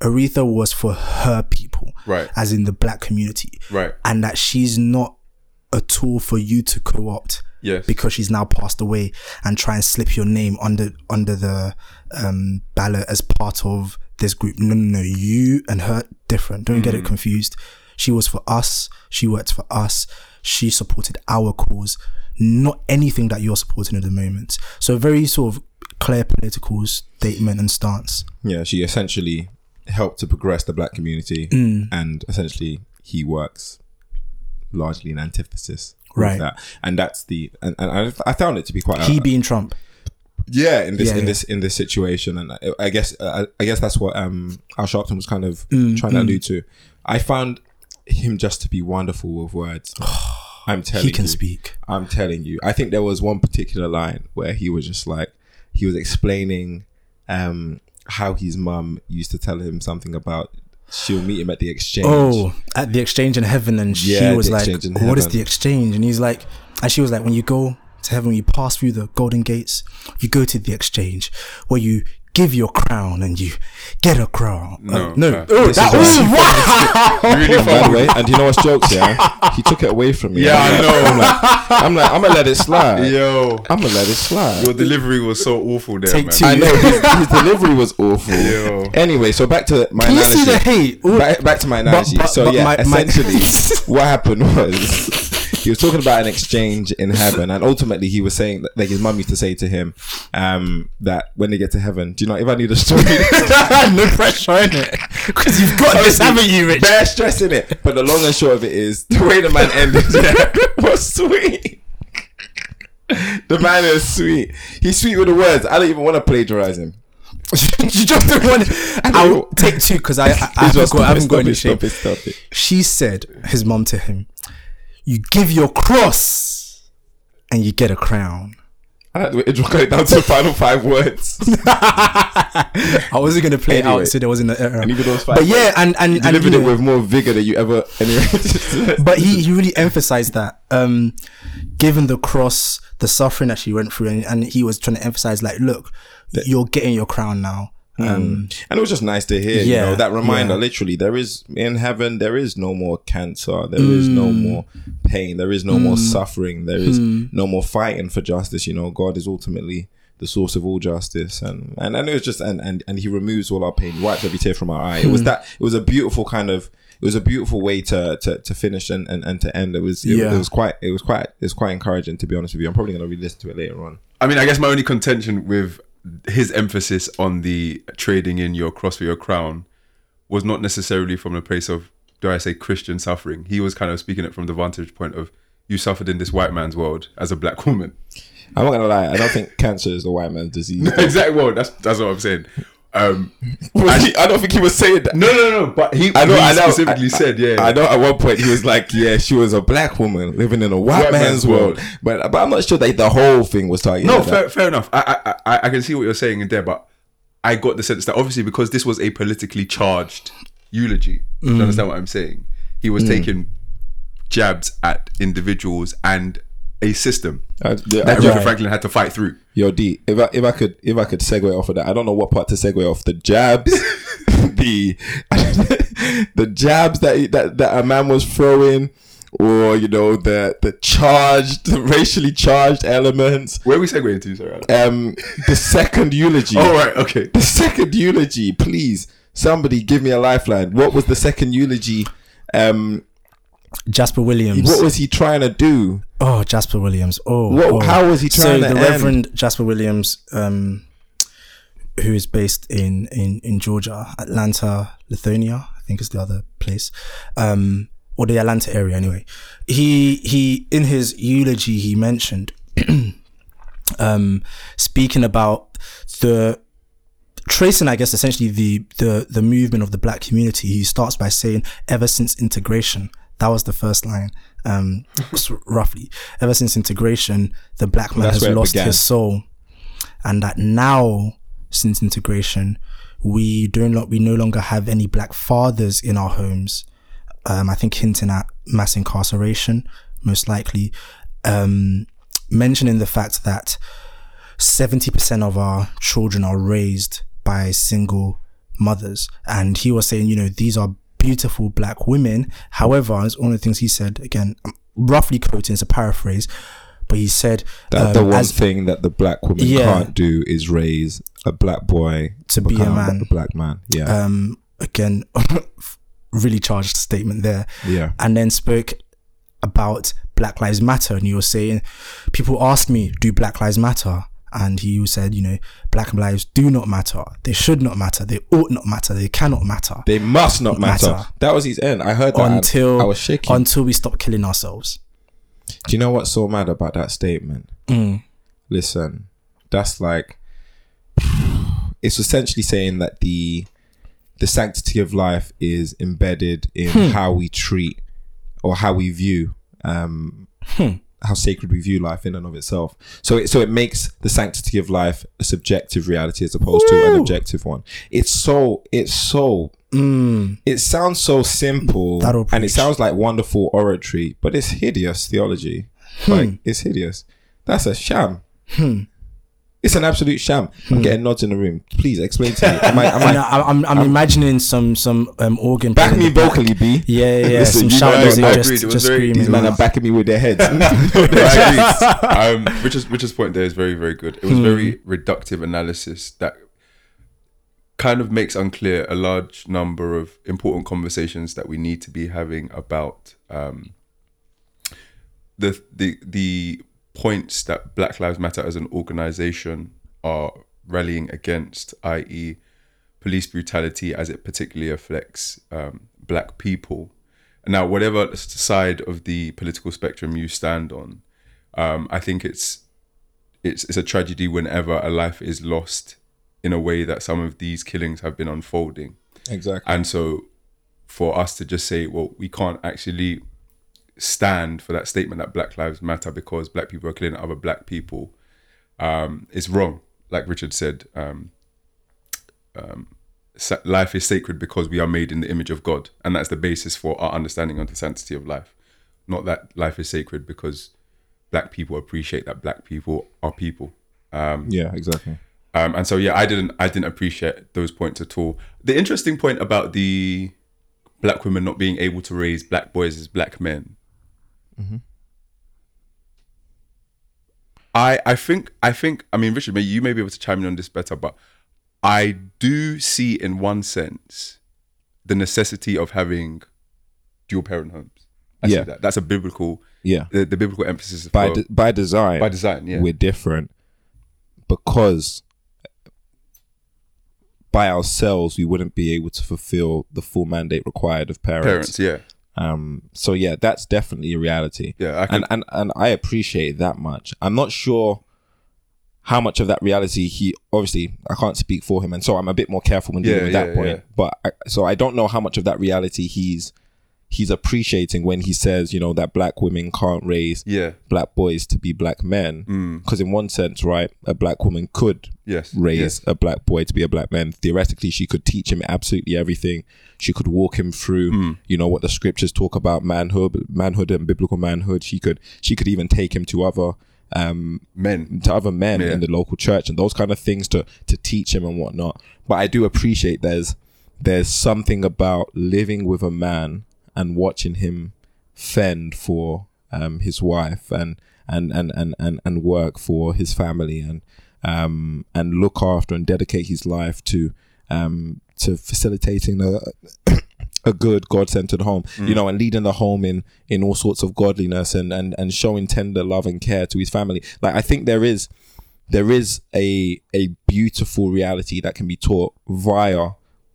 Aretha was for her people, Right. As in the black community, Right. And that she's not a tool for you to co-opt, Yes. because she's now passed away and try and slip your name under under the um, ballot as part of this group. No, no, no, you and her different. Don't get it confused. She was for us. She worked for us. She supported our cause, not anything that you're supporting at the moment. So very sort of clear political statement and stance. yeah, she essentially helped to progress the black community, Mm. and essentially he works largely in antithesis. Right. That. And that's the and, and I, I found it to be quite. He a, being Trump. yeah, in this Yeah, in yeah. this in this situation, and I, I guess uh, I guess that's what um Al Sharpton was kind of Mm, trying to allude to. I found him just to be wonderful with words. I'm telling He can you. speak. I'm telling you. I think there was one particular line where he was just like he was explaining um how his mum used to tell him something about she'll meet him at the exchange. Oh, at the exchange in heaven, and Yeah, she was like, "What is the exchange?" And he's like, and she was like, "When you go to heaven, you pass through the golden gates, you go to the exchange where you." Give your crown and you get a crown. No, Uh, no. no. Oh, This that is was wow. Really By the way, and you know what's jokes, yeah? He took it away from me. Yeah, I'm I like- know. I'm like, I'm like, I'm gonna let it slide. Yo, I'm gonna let it slide. your delivery was so awful there, Take man. two. I know his, his delivery was awful. Yo. Anyway, so back to my Can you analogy. see the hate? Back, back to my analogy. but- so but yeah, my- my- essentially, what happened was he was talking about an exchange in heaven, and ultimately he was saying that like his mum used to say to him um, that when they get to heaven, do you know if I need a story? no pressure in it because you've got this, haven't you, Rich? Bare stress in it. But the long and short of it is the way the man ended yeah, was sweet. the man is sweet. He's sweet with the words. I don't even want to plagiarize him. you just don't want. I'll take two because I, I, I haven't got, I haven't got any shame. stop it, stop it. She said, his mom to him, "You give your cross, and you get a crown." I way Idris got it down to the final five words. I wasn't gonna play it out, so there wasn't an error. And even those five But yeah, and and, and delivered you it know- with more vigor than you ever. Anyway, but he, he really emphasized that um given the cross the suffering that she went through and, and he was trying to emphasize like look you're getting your crown now um mm. and it was just nice to hear. you know that reminder. yeah. Literally, there is in heaven. There is no more cancer. There is no mm. more pain. There is no more mm. suffering. There is no more fighting for justice. You know, God is ultimately the source of all justice, and and, and it was just and, and and He removes all our pain, He wipes every tear from our eye. It was that. It was a beautiful kind of. It was a beautiful way to to, to finish and, and, and to end. It was it, Yeah. it was quite it was quite it was quite encouraging to be honest with you. I'm probably gonna re-listen to it later on. I mean, I guess my only contention with his emphasis on the trading in your cross for your crown was not necessarily from a place of, do I say, Christian suffering. He was kind of speaking it from the vantage point of, you suffered in this white man's world as a black woman. I'm not gonna lie. I don't think cancer is a white man's disease. exactly. Well, that's that's what I'm saying. Um, Was he- I don't think he was saying that. no, no, no. But he, I know. he I know. specifically I, said, yeah. I know. At one point, he was like, "Yeah, she was a black woman living in a white, White man's, man's world. world. But but I'm not sure that the whole thing was targeted. No, at fair, that. fair enough. I, I I I can see what you're saying in there, but I got the sense that obviously because this was a politically charged eulogy, do you understand what I'm saying? He was taking jabs at individuals and a system Uh, yeah, that I- right. Franklin had to fight through. Yo, D, if I if I could if I could segue off of that, I don't know what part to segue off. The jabs, the the jabs that that that a man was throwing, or you know the the charged, the racially charged elements. Where are we segueing to? Sorry. Um, the second eulogy. Oh right, okay. The second eulogy, please. Somebody give me a lifeline. What was the second eulogy? Um, jasper williams what was he trying to do? oh jasper williams oh, What- oh. how was he so trying to end? So the end? reverend jasper williams um who is based in in in georgia atlanta lithonia i think is the other place um or the atlanta area anyway he he in his eulogy he mentioned um speaking about the tracing i guess essentially the the the movement of the black community he starts by saying ever since integration that was the first line. Um roughly ever since integration the black man That's has lost his soul. And that now since integration we do not we no longer have any black fathers in our homes. Um i think hinting at mass incarceration most likely. Um mentioning the fact that 70% of our children are raised by single mothers. And he was saying, you know, these are beautiful black women. However, it's one of the things he said, again, roughly quoting, it's a paraphrase, but he said, That the um, one as- thing that the black woman Yeah. can't do is raise a black boy To be a man. A black man. Yeah. um, again, really charged statement there. Yeah. And then spoke about Black Lives Matter. And he was saying, people ask me, do Black Lives Matter? And he said, you know, Black lives do not matter. They should not matter. They ought not matter. They cannot matter. they must not matter. Matter. That was his end. I heard that. until I was shaking. until we stop killing ourselves. Do you know what's so mad about that statement? Mm. Listen, that's like it's essentially saying that the the sanctity of life is embedded in Hmm. how we treat or how we view um Hmm. How sacred we view life in and of itself. So it so it makes the sanctity of life a subjective reality as opposed to an objective one. It's so it's so it sounds so simple Mm. And it sounds like wonderful oratory, but it's hideous theology. Hmm. Like it's hideous. That's a sham. It's an absolute sham. Hmm. I'm getting nods in the room. Please explain to me. Am I, am And I, I, I'm, I'm imagining some some um, organ. back me in the back. vocally, B. Yeah, yeah, yeah. Listen, some you shout know, music I just, agreed. It was just very- screaming. These men are backing me with their heads. I agree. um, Richard's, Richard's point there is very, very good. It was Hmm. very reductive analysis that kind of makes unclear a large number of important conversations that we need to be having about um, the the the points that Black Lives Matter as an organization are rallying against, i.e., police brutality as it particularly affects um, black people. Now, whatever side of the political spectrum you stand on, um, I think it's it's it's a tragedy whenever a life is lost in a way that some of these killings have been unfolding. Exactly. And so for us to just say, well, we can't actually stand for that statement that Black Lives Matter because black people are killing other black people um, is wrong. Like Richard said, um, um, life is sacred because we are made in the image of God. And that's the basis for our understanding of the sanctity of life. Not that life is sacred because black people appreciate that black people are people. yeah, exactly. Um, and so yeah, I didn't I didn't appreciate those points at all. The interesting point about the black women not being able to raise black boys as black men. Mm-hmm. I I think I think I mean Richard, may you may be able to chime in on this better, but I do see in one sense the necessity of having dual parent homes. I Yeah. that. That's a biblical Yeah. the, the biblical emphasis By for, de- by design. by design, yeah. we're different because by ourselves we wouldn't be able to fulfill the full mandate required of parents. parents, yeah. Um, so yeah, that's definitely a reality. Yeah, I can- and and and I appreciate that much. I'm not sure how much of that reality he obviously I can't speak for him, and so I'm a bit more careful when dealing Yeah, with that point. yeah. But I, so I don't know how much of that reality he's he's appreciating when he says, you know, that black women can't raise Yeah. black boys to be black men. Because in one sense, right, a black woman could Yes, raise yes. a black boy to be a black man. Theoretically, she could teach him absolutely everything. She could walk him through, Hmm. you know, what the scriptures talk about manhood, manhood and biblical manhood. She could, she could even take him to other, um, Men. to other men Yeah. in the local church and those kind of things to to teach him and whatnot. But I do appreciate there's there's something about living with a man and watching him fend for um, his wife and and, and and and and work for his family and um and look after and dedicate his life to um to facilitating a a good god-centered home you know and leading the home in in all sorts of godliness and and and showing tender love and care to his family. Like i think there is there is a a beautiful reality that can be taught via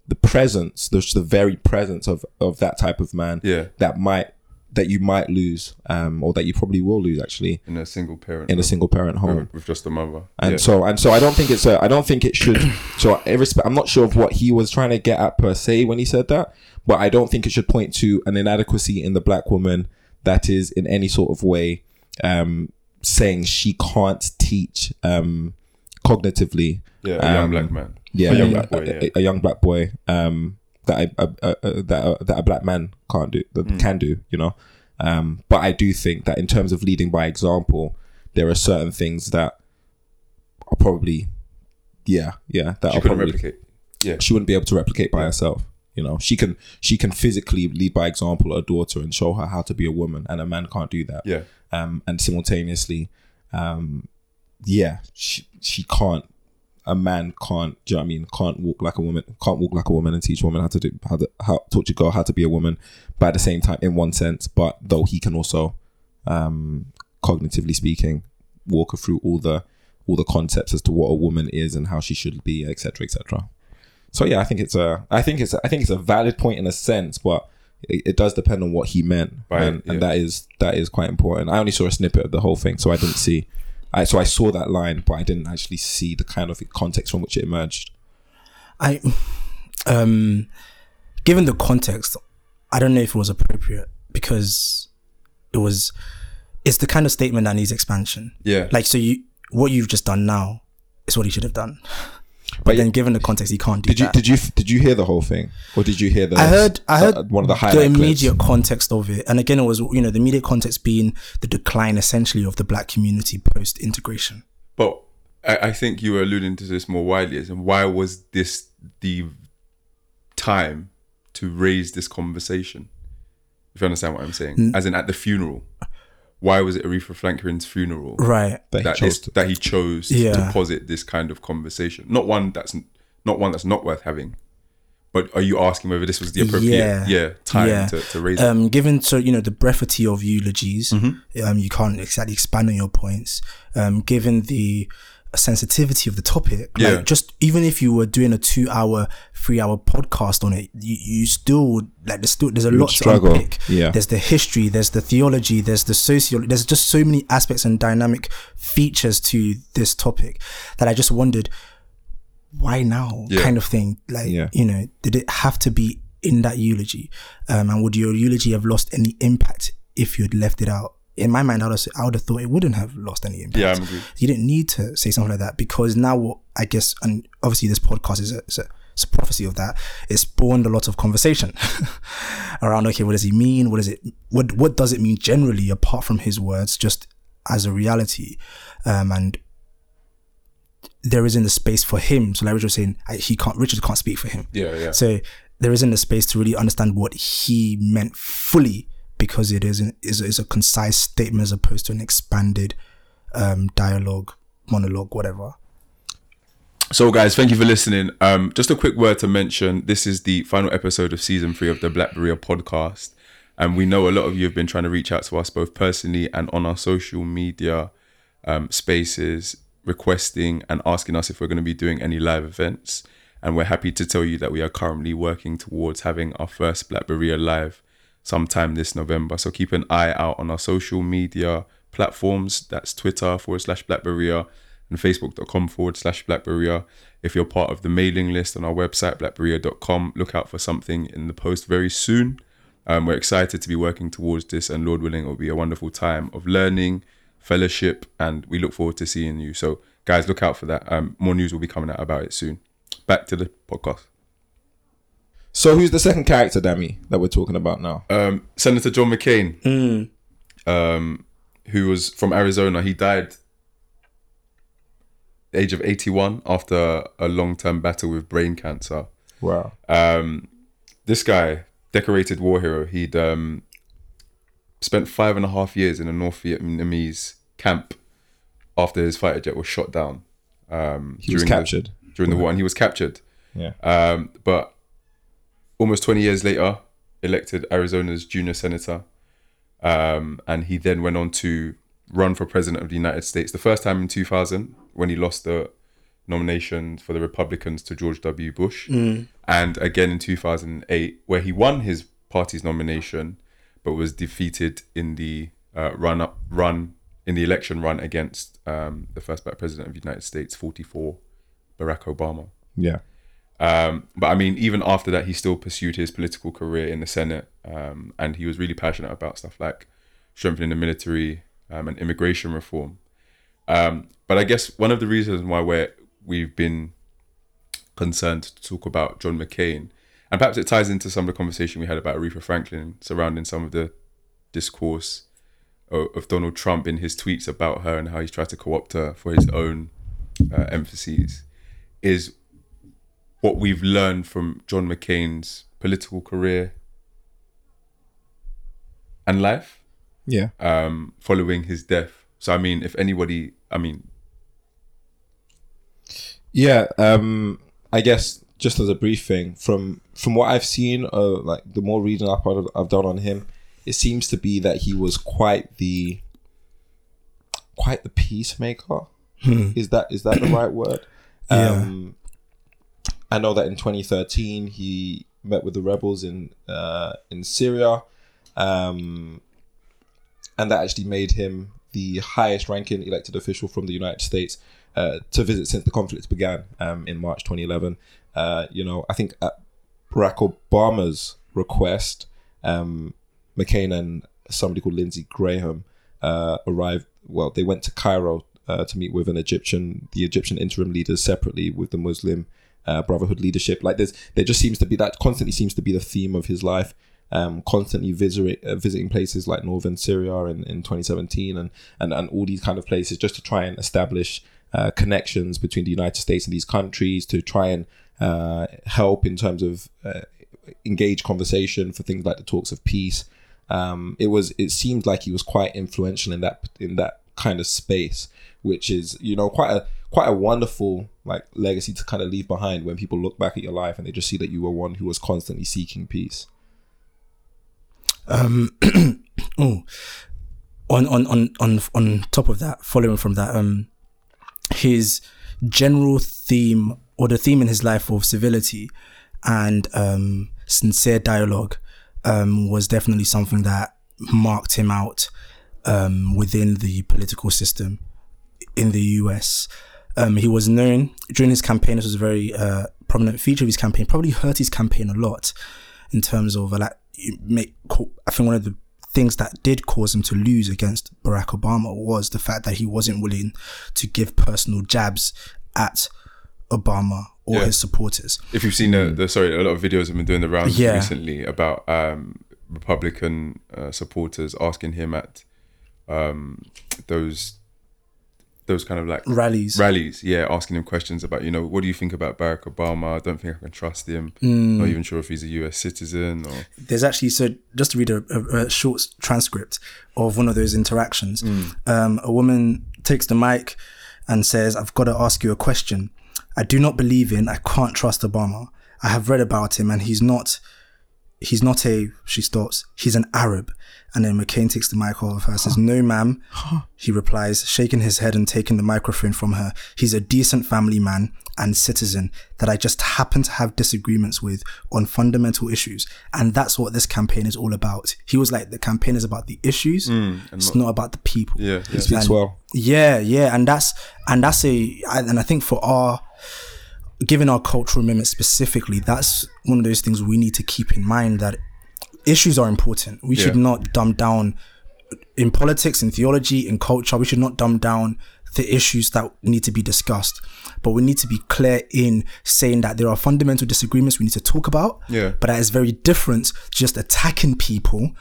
the presence the, the very presence of of that type of man Yeah. that might that you might lose um or that you probably will lose actually in a single parent in a home, single parent home with- just a mother. and yeah. so and so I don't think it's a I don't think it should so I'm not sure of what he was trying to get at per se when he said that but I don't think it should point to an inadequacy in the black woman that is in any sort of way um saying she can't teach um cognitively yeah, a young um, black man. Yeah, a young black boy. a- Yeah. a young black boy um, that a, a, that a, that a black man can't do that Mm. can do, you know. Um, but I do think that in terms of leading by example, there are certain things that are probably, yeah, yeah, that she are probably replicate. Yeah, she wouldn't be able to replicate by herself. You know, she can she can physically lead by example a daughter and show her how to be a woman, and a man can't do that yeah, um, and simultaneously, um, yeah, she she can't. A man can't. Do you know what I mean? Can't walk like a woman. Can't walk like a woman and teach a woman how to do how to how teach a girl how to be a woman. But at the same time, in one sense, but though he can also, um, cognitively speaking, walk her through all the all the concepts as to what a woman is and how she should be, etc., etc. So yeah, I think it's a I think it's a, I think it's a valid point in a sense, but it, it does depend on what he meant, Right, and, and that is that is quite important. I only saw a snippet of the whole thing, so I didn't see. I so I saw that line, but I didn't actually see the kind of context from which it emerged. I, um, given the context, I don't know if it was appropriate because it was, it's the kind of statement that needs expansion. yeah. Like, so you, what you've just done now is what he should have done. But, then, given the context, he can't do Did you that. did you did you hear the whole thing, or did you hear the? I heard, I heard uh, one of the the highlight clips? immediate context of it, and again, it was you know the immediate context being the decline essentially of the black community post integration. But I, I think you were alluding to this more widely, as in why was this the time to raise this conversation? If you understand what I'm saying, as in at the funeral, why was it Aretha Franklin's funeral Right. That he chose is- to- that he chose Yeah. to posit this kind of conversation? Not one that's not one that's not worth having. But are you asking whether this was the appropriate Yeah. yeah, time Yeah. To, to raise it? um, given so you know the brevity of eulogies, Mm-hmm. um, you can't exactly expand on your points. Um, given the sensitivity of the topic. Yeah. Like just even if you were doing a two hour, three hour podcast on it, you, you still like there's still there's a lot struggle. to unpick. Yeah. There's the history, there's the theology, there's the sociology, there's just so many aspects and dynamic features to this topic that I just wondered why now Yeah. kind of thing. Like Yeah. you know, did it have to be in that eulogy? Um, and would your eulogy have lost any impact if you had left it out? In my mind, I would have, I would have thought it wouldn't have lost any impact. Yeah, I'm agree. You didn't need to say something like that because now, what I guess, and obviously this podcast is a, is a, it's a prophecy of that. It spawned a lot of conversation around. Okay, what does he mean? What does it? What what does it mean generally, apart from his words, just as a reality? Um, and there isn't the space for him. So, like Richard was saying, I, he can't. Richard can't speak for him. Yeah, yeah. So there isn't the space to really understand what he meant fully because it is an, is, is a concise statement as opposed to an expanded um, dialogue, monologue, whatever. So, guys, thank you for listening. Um, just a quick word to mention: this is the final episode of season three of the Black Berea podcast, and we know a lot of you have been trying to reach out to us both personally and on our social media um, spaces, requesting and asking us if we're going to be doing any live events. And we're happy to tell you that we are currently working towards having our first Black Berea live sometime this November. So keep an eye out on our social media platforms. That's Twitter forward slash Black Berea and Facebook.com forward slash BlackBerea. If you're part of the mailing list on our website, blackberea.com, look out for something in the post very soon. Um, we're excited to be working towards this, and Lord willing, it will be a wonderful time of learning, fellowship, and we look forward to seeing you. So, guys, look out for that. Um, more news will be coming out about it soon. Back to the podcast. So who's the second character, Dami, that we're talking about now? um, Senator John McCain, um, who was from Arizona. He died age of 81 after a long-term battle with brain cancer. Wow. Um, this guy, decorated war hero, he'd um, spent five and a half years in a North Vietnamese camp after his fighter jet was shot down. Um, He was the- captured. during the war, and he was captured. Yeah. Um, but almost 20 years later, elected Arizona's junior senator. Um, and he then went on to run for president of the United States the first time in 2000 when he lost the nomination for the Republicans to George W. Bush. And again in 2008, where he won his party's nomination, but was defeated in the uh, run up run in the election run against um, the first black president of the United States, 44, Barack Obama. Yeah. Um, but I mean, even after that, he still pursued his political career in the Senate, um, and he was really passionate about stuff like strengthening the military um, and immigration reform. Um, but I guess one of the reasons why we're, we've been concerned to talk about John McCain, and perhaps it ties into some of the conversation we had about Aretha Franklin surrounding some of the discourse of, of Donald Trump in his tweets about her and how he's tried to co-opt her for his own uh, emphases, is what we've learned from John McCain's political career and life Yeah. um, following his death. So, I mean, if anybody, I mean, Yeah, um, I guess just as a brief thing from from what I've seen, uh, like the more reading up I've I've done on him, it seems to be that he was quite the quite the peacemaker. Is that is that the right word? Um, I know that in 2013 he met with the rebels in uh, in Syria, um, and that actually made him the highest ranking elected official from the United States uh, to visit since the conflict began um, in March 2011. Uh, you know, I think at Barack Obama's request, um, McCain and somebody called Lindsey Graham uh, arrived. Well, they went to Cairo uh, to meet with an Egyptian, the Egyptian interim leaders separately with the Muslim uh, Brotherhood leadership. Like there's, there just seems to be that constantly seems to be the theme of his life. Um, constantly visiting uh, visiting places like northern Syria in, in 2017 and, and and all these kind of places just to try and establish uh, connections between the United States and these countries to try and uh, help in terms of uh, engage conversation for things like the talks of peace. Um, it was it seemed like he was quite influential in that in that kind of space, which is you know quite a quite a wonderful like legacy to kind of leave behind when people look back at your life and they just see that you were one who was constantly seeking peace. Oh, on on on on on top of that, following from that, um, his general theme or the theme in his life of civility and um, sincere dialogue um, was definitely something that marked him out um, within the political system in the US. Um, he was known during his campaign. This was a very uh, prominent feature of his campaign. Probably hurt his campaign a lot in terms of uh, like make. I think one of the things that did cause him to lose against Barack Obama was the fact that he wasn't willing to give personal jabs at Obama or Yeah. his supporters. If you've seen the, the sorry, a lot of videos have been doing the rounds Yeah. recently about um, Republican uh, supporters asking him at um, those those kind of like Rallies. rallies, yeah, asking him questions about you know what do you think about Barack Obama? I don't think I can trust him. Mm. Not even sure if he's a U.S. citizen or there's actually so just to read a, a, a short transcript of one of those interactions um, a woman takes the mic and says i've got to ask you a question i do not believe in i can't trust obama i have read about him and he's not he's not a she stops he's an arab. And then mccain takes the mic off her and says no ma'am. He replies shaking his head and taking the microphone from her he's a decent family man and citizen that i just happen to have disagreements with on fundamental issues. And that's what this campaign is all about. He was like the campaign is about the issues. It's not, about the people. Yeah, yeah. Speaks And- well. yeah, yeah, and that's and that's a and I think for our given our cultural movement specifically, that's one of those things we need to keep in mind that issues are important. We should not dumb down in politics, in theology, in culture. We should not dumb down the issues that need to be discussed, but we need to be clear in saying that there are fundamental disagreements we need to talk about. Yeah. but that is very different. Just attacking people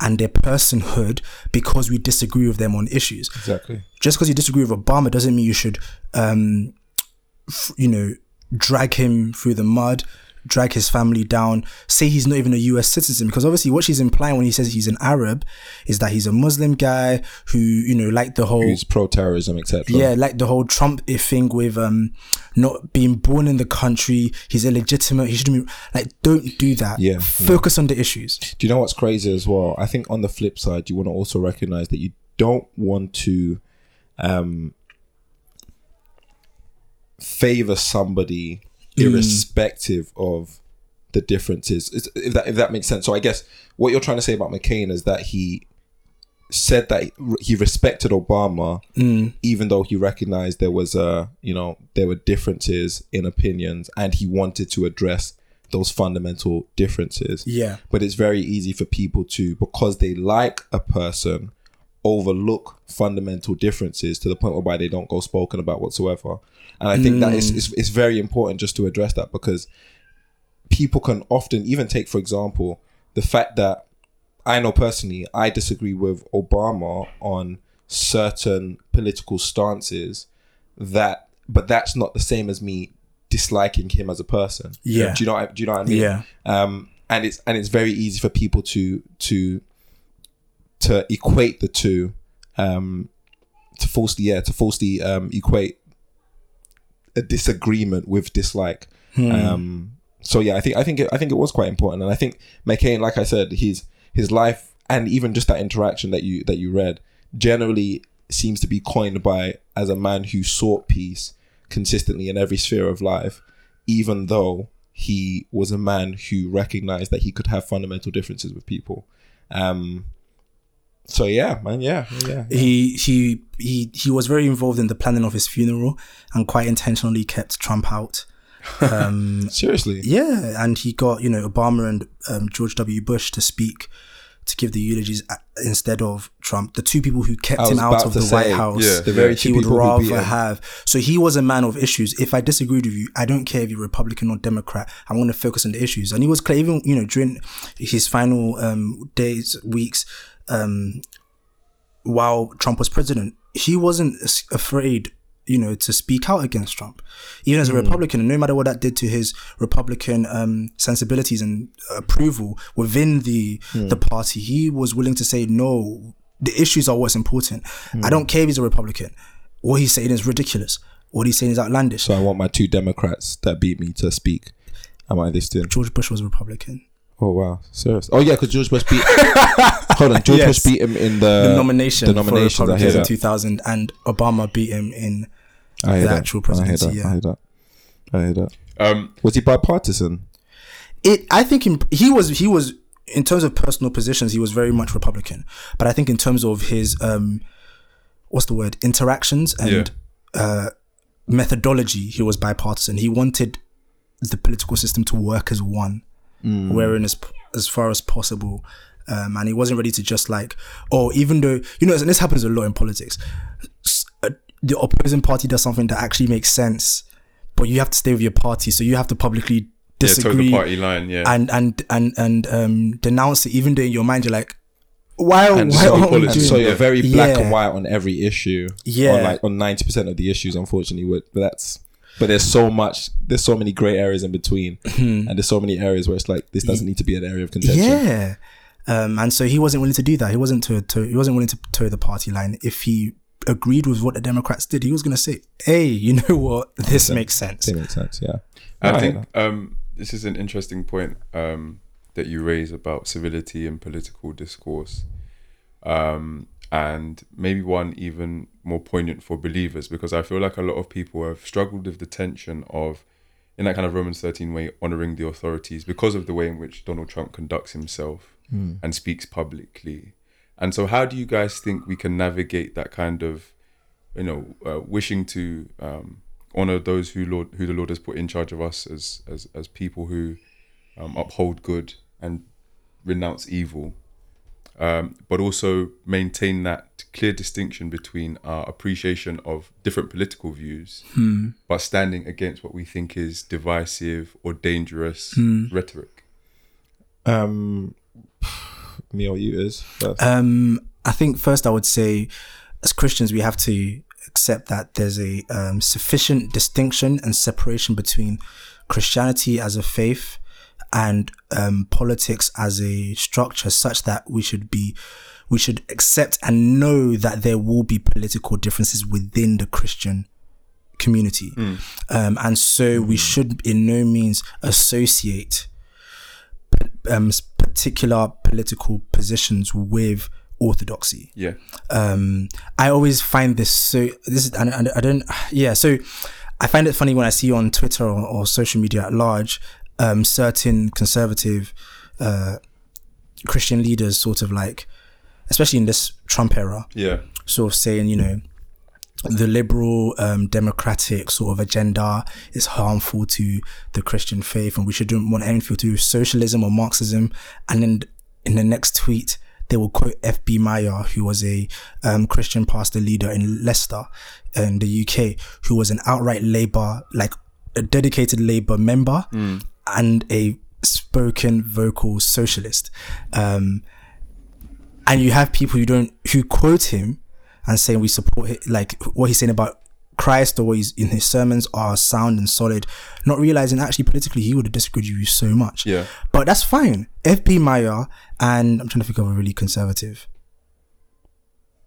and their personhood because we disagree with them on issues Exactly. just because you disagree with Obama doesn't mean you should, um, f- you know, drag him through the mud, drag his family down, say he's not even a US citizen. Because obviously, what she's implying when he says he's an Arab is that he's a Muslim guy who, you know, like the whole. Who's pro terrorism, etc. yeah, like the whole Trump thing with um not being born in the country, he's illegitimate. He shouldn't be like. Don't do that. Yeah, focus on the issues. Do you know what's crazy as well? I think on the flip side, you want to also recognize that you don't want to um, favor somebody hmm. irrespective of the differences. Is- If that if that makes sense. So I guess what you're trying to say about McCain is that he said that he respected Obama, hmm. even though he recognized there was a you know there were differences in opinions, and he wanted to address those fundamental differences. Yeah. But it's very easy for people to because they like a person overlook fundamental differences to the point whereby they don't go spoken about whatsoever. And I think that is it's, it's very important just to address that because people can often even take for example the fact that I know personally I disagree with Obama on certain political stances that but that's not the same as me disliking him as a person. Yeah. Do you know what I, do you know what I mean? Yeah. Um and it's and it's very easy for people to to to equate the two um to falsely yeah to falsely um equate a disagreement with dislike. Um so yeah i think i think it, i think it was quite important. And i think mccain like i said his his life and even just that interaction that you that you read generally seems to be coined by as a man who sought peace consistently in every sphere of life even though he was a man who recognized that he could have fundamental differences with people. Um so yeah man yeah yeah he he he he was very involved in the planning of his funeral and quite intentionally kept Trump out. seriously Yeah, and he got you know Obama and um, George W. Bush to speak to give the eulogies instead of Trump. The two people who kept him out of the say, White House, yeah, the very he would people who beat rather have. So he was a man of issues. If I disagreed with you, I don't care if you're Republican or Democrat. I'm going to focus on the issues. And he was clear, even you know during his final um, days, weeks. Um, while Trump was president, he wasn't afraid, you know, to speak out against Trump, even as a Republican. And no matter what that did to his Republican um, sensibilities and approval within the the party, he was willing to say no. The issues are what's important. I don't care if he's a Republican. What he's saying is ridiculous. What he's saying is outlandish. so i want my two democrats that beat me to speak am i this doing George Bush was a Republican. Oh wow, serious. Oh yeah, because George Bush beat. hold on, George Yes. Bush beat him in the The nomination, the nominations. for I Republicans in 2000, and Obama beat him in I hear the that. actual I hear presidency. that. I Yeah. hear that. I hear that. Um, Was he bipartisan? It. I think in, he was. He was in terms of personal positions. He was very much Republican. But I think in terms of his um, what's the word? Interactions and uh, methodology, he was bipartisan. He wanted the political system to work as one, wherein as as far as possible. Um, and he wasn't ready to just like, oh, even though you know, and this happens a lot in politics. uh, The opposing party does something that actually makes sense, but you have to stay with your party, so you have to publicly yeah, disagree the party line. Yeah, and and and and um, denounce it, even though in your mind you're like, why? And why so so you're very black Yeah. and white on every issue. Yeah. on like on ninety percent of the issues, unfortunately. But that's but there's so much. There's so many grey areas in between, and there's so many areas where it's like this doesn't need to be an area of contention. Yeah. Um, and so he wasn't willing to do that. He wasn't to, to he wasn't willing to toe the party line. If he agreed with what the Democrats did, he was going to say, "Hey, you know what? This makes sense." That makes sense. Yeah, I I think um, this is an interesting point um, that you raise about civility and political discourse, um, and maybe one even more poignant for believers because I feel like a lot of people have struggled with the tension of, in that kind of Romans thirteen way, honoring the authorities because of the way in which Donald Trump conducts himself and speaks publicly. And so, how do you guys think we can navigate that kind of, you know, uh, wishing to um, honor those who Lord, who the Lord has put in charge of us as as as people who um, uphold good and renounce evil, um, but also maintain that clear distinction between our appreciation of different political views, but standing against what we think is divisive or dangerous rhetoric. Um, me or you is. Um, I think first I would say, as Christians, we have to accept that there's a um, sufficient distinction and separation between Christianity as a faith and um, politics as a structure, such that we should be, we should accept and know that there will be political differences within the Christian community, um, and so we should in no means associate um, particular political positions with orthodoxy. Yeah, Um, I always find this so. This is and, and I don't. Yeah, so I find it funny when I see you on Twitter or, or social media at large, um, certain conservative uh, Christian leaders sort of like, especially in this Trump era, yeah, sort of saying, you know, the liberal um, democratic sort of agenda is harmful to the Christian faith, and we shouldn't want anything to do with socialism or Marxism. And then in the next tweet, they will quote F.B. Meyer, who was a um, Christian pastor leader in Leicester, in the UK, who was an outright Labour, like a dedicated Labour member and a spoken vocal socialist. Um, and you have people who don't who quote him and saying we support it, like what he's saying about Christ or what he's in his sermons are sound and solid, not realizing actually politically he would have disagreed with you so much. Yeah. But that's fine. FB Meyer and I'm trying to think of a really conservative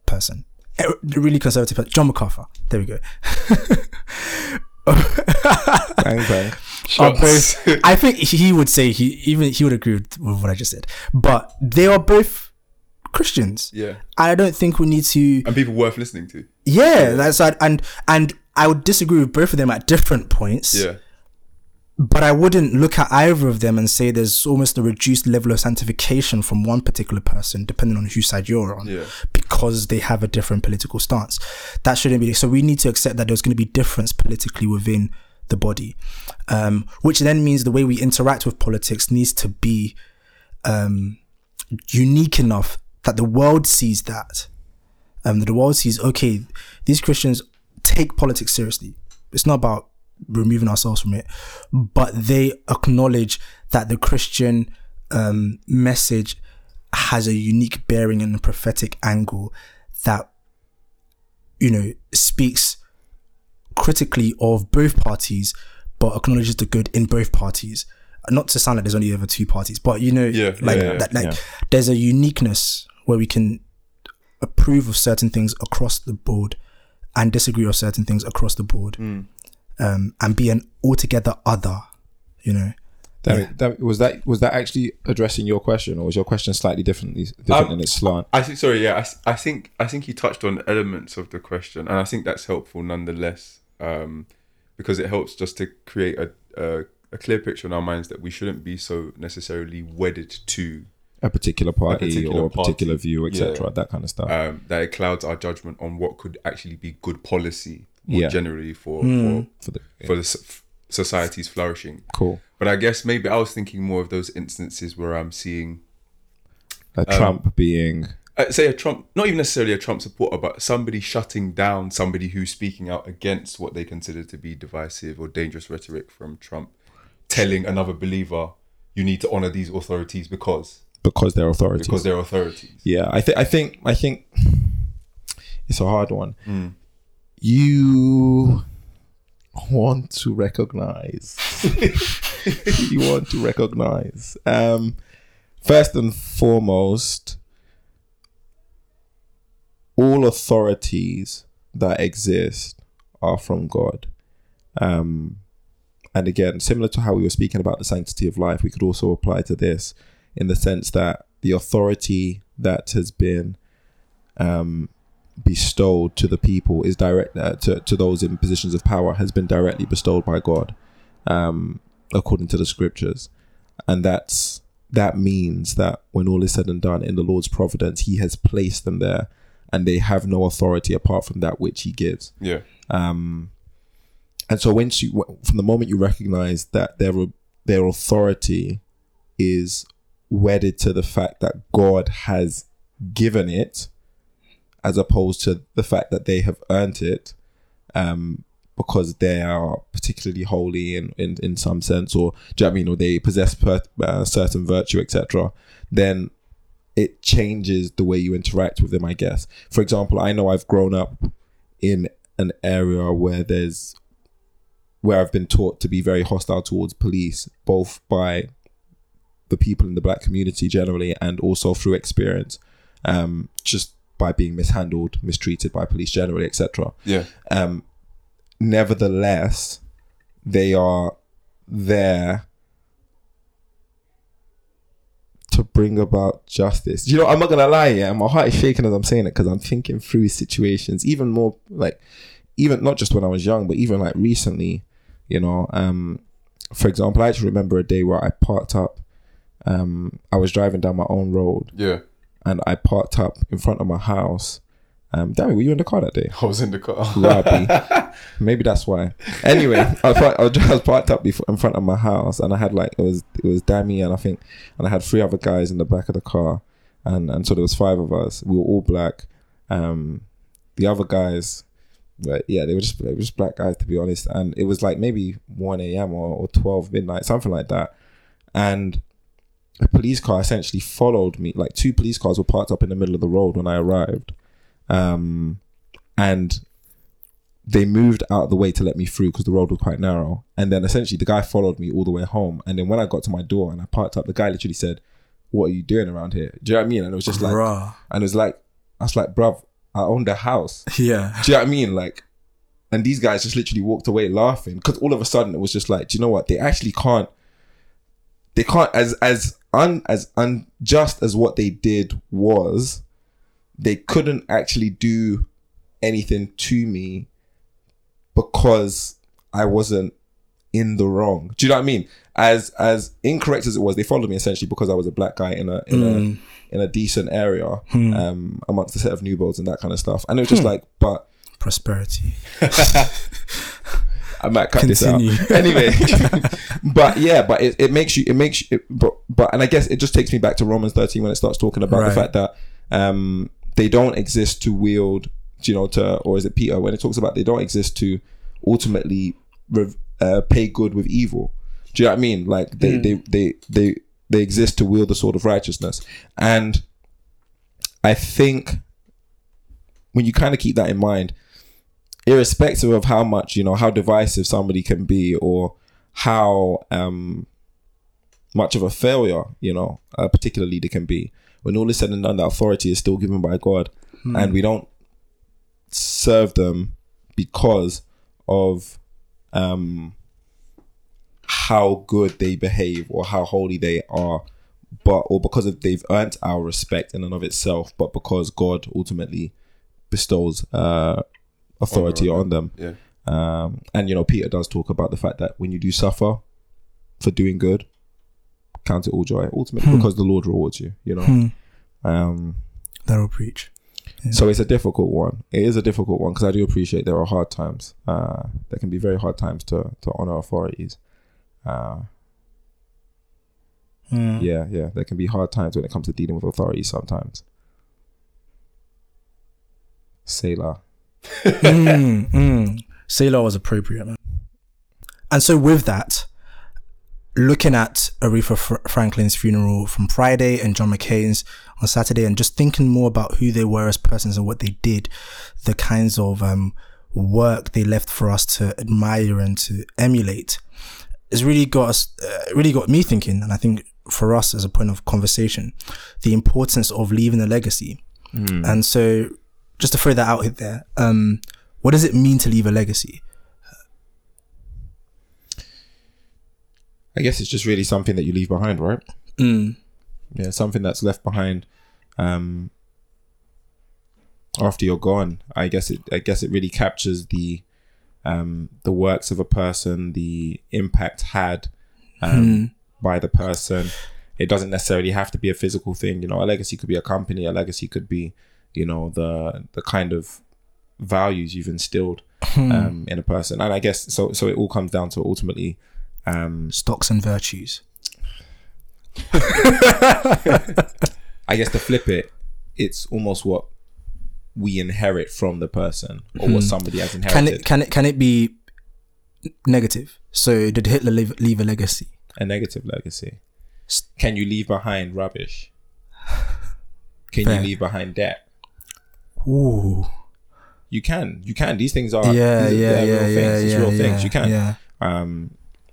person. A really conservative person. John MacArthur. There we go. bang bang. both. I think he would say he even he would agree with, with what I just said. But they are both Christians. yeah, And I don't think we need to. and people worth listening to. Yeah, that's and and I would disagree with both of them at different points. Yeah, But I wouldn't look at either of them and say there's almost a reduced level of sanctification from one particular person, depending on whose side you're on, Yeah. because they have a different political stance. That shouldn't be. So we need to accept that there's going to be difference politically within the body, um, which then means the way we interact with politics needs to be um, unique enough that the world sees that. Um, that the world sees, okay, these Christians take politics seriously. It's not about removing ourselves from it, but they acknowledge that the Christian um, message has a unique bearing and a prophetic angle that, you know, speaks critically of both parties, but acknowledges the good in both parties. Not to sound like there's only ever two parties, but you know, Yeah, like yeah, yeah, that, like there's a uniqueness where we can approve of certain things across the board and disagree of certain things across the board, Hmm. Um, and be an altogether other. You know, That, that was that was that actually addressing your question, or was your question slightly differently different Um, in its slant? I think. Sorry, yeah, I, I think I think you touched on elements of the question, and I think that's helpful nonetheless. um, because it helps just to create a, a a clear picture in our minds that we shouldn't be so necessarily wedded to A particular party particular or a particular party. view, etc. Yeah. That kind of stuff. um, that it clouds our judgment on what could actually be good policy more Yeah. generally for for for the for the society's flourishing. cool. But I guess maybe I was thinking more of those instances where I'm seeing, a Um, Trump being uh, say, a Trump, not even necessarily a Trump supporter, but somebody shutting down somebody who's speaking out against what they consider to be divisive or dangerous rhetoric from Trump, telling another believer, you need to honor these authorities because because they're authorities. because they're authorities. Yeah, I think I think I think it's a hard one. Hmm. You want to recognize. you want to recognize. Um, first and foremost, all authorities that exist are from God. Um, and again, similar to how we were speaking about the sanctity of life, we could also apply to this in the sense that the authority that has been um, bestowed to the people is direct uh, to, to those in positions of power has been directly bestowed by God, um, according to the scriptures, and that's that means that when all is said and done in the Lord's providence, He has placed them there, and they have no authority apart from that which He gives. Yeah. Um, and so once you, from the moment you recognize that their their authority is wedded to the fact that God has given it, as opposed to the fact that they have earned it, um, because they are particularly holy in, in, in some sense, or do you know I mean, or they possess per, uh, certain virtue, etc. Then it changes the way you interact with them, I guess. For example, I know I've grown up in an area where there's where I've been taught to be very hostile towards police, both by the people in the black community generally and also through experience, um, just by being mishandled, mistreated by police generally, etc. Yeah. Um, nevertheless, they are there to bring about justice. You know, I'm not gonna lie, yeah, my heart is shaking as I'm saying it because I'm thinking through situations, even more like, even not just when I was young, but even like recently. You know, um, for example, I actually remember a day where I parked up. Um, I was driving down my own road Yeah. And I parked up in front of my house. Um, damn, were you in the car that day? I was in the car. Maybe that's why. Anyway, I was, parked, I was- I was parked up before, in front of my house, and I had like it was it was Dammy and I think, and I had three other guys in the back of the car, and and so there was five of us. We were all black. Um, the other guys, but yeah, they were just they were just black guys to be honest. And it was like maybe one a.m. or, or twelve midnight, something like that. And a police car essentially followed me. Like two police cars were parked up in the middle of the road when I arrived. Um, and they moved out of the way to let me through because the road was quite narrow. And then essentially the guy followed me all the way home. And then when I got to my door and I parked up, the guy literally said, "What are you doing around here?" Do you know what I mean? And it was just like, Bruh. and it was like, I was like, bruv, I own the house. Yeah. Do you know what I mean? Like, and these guys just literally walked away laughing because all of a sudden it was just like, do you know what? They actually can't. They can't as as un as unjust as what they did was. They couldn't actually do anything to me because I wasn't in the wrong. Do you know what I mean? As as incorrect as it was, they followed me essentially because I was a black guy in a in a mm. in a decent area hmm. um amongst a set of new builds and that kind of stuff. And it was just hmm. like, but Prosperity. I might cut Continue. this out anyway. but yeah, but it, it makes you it makes you it, but but and I guess it just takes me back to Romans thirteen when it starts talking about the fact that um they don't exist to wield you know to or is it Peter when it talks about they don't exist to ultimately rev- uh, pay good with evil. Do you know what I mean? Like they they they they they exist to wield the sword of righteousness, and I think when you kind of keep that in mind, irrespective of how much you know how divisive somebody can be or how um much of a failure you know a particular leader can be when all is said and done the authority is still given by god. And we don't serve them because of um how good they behave or how holy they are but or because of they've earned our respect in and of itself but because god ultimately bestows uh authority on them Yeah. Um, and you know, Peter does talk about the fact that when you do suffer for doing good, count it all joy. Ultimately, because the Lord rewards you. You know. Um, That'll preach. so it's a difficult one. It is a difficult one because I do appreciate there are hard times. Uh, there can be very hard times to to honor authorities. Uh, yeah, yeah, there can be hard times when it comes to dealing with authorities. Sometimes. Sailor. Mm, mm. Sailor was appropriate, man. And so with that, looking at Aretha Fr- Franklin's funeral from Friday and John McCain's on Saturday, and just thinking more about who they were as persons and what they did, the kinds of um, work they left for us to admire and to emulate, it's really got us, uh, really got me thinking, and I think for us as a point of conversation, the importance of leaving a legacy. And so, just to throw that out there, um, what does it mean to leave a legacy? I guess it's just really something that you leave behind, right? Mm. Yeah, something that's left behind um, after you're gone. I guess it. I guess it really captures the um, the works of a person, the impact had um, by the person. It doesn't necessarily have to be a physical thing. You know, a legacy could be a company. A legacy could be, you know, the the kind of values you've instilled um, in a person. And I guess so. So it all comes down to ultimately. Um, Stocks and virtues. I guess to flip it, it's almost what we inherit from the person or what somebody has inherited Can it can it can it be negative? So did Hitler leave, leave a legacy? a negative legacy. Can you leave behind rubbish? Can Fair. you leave behind debt? Ooh. You can. You can. These things are Yeah, these- yeah, yeah, real yeah, things. It's yeah, real yeah, things. You can. yeah. Um,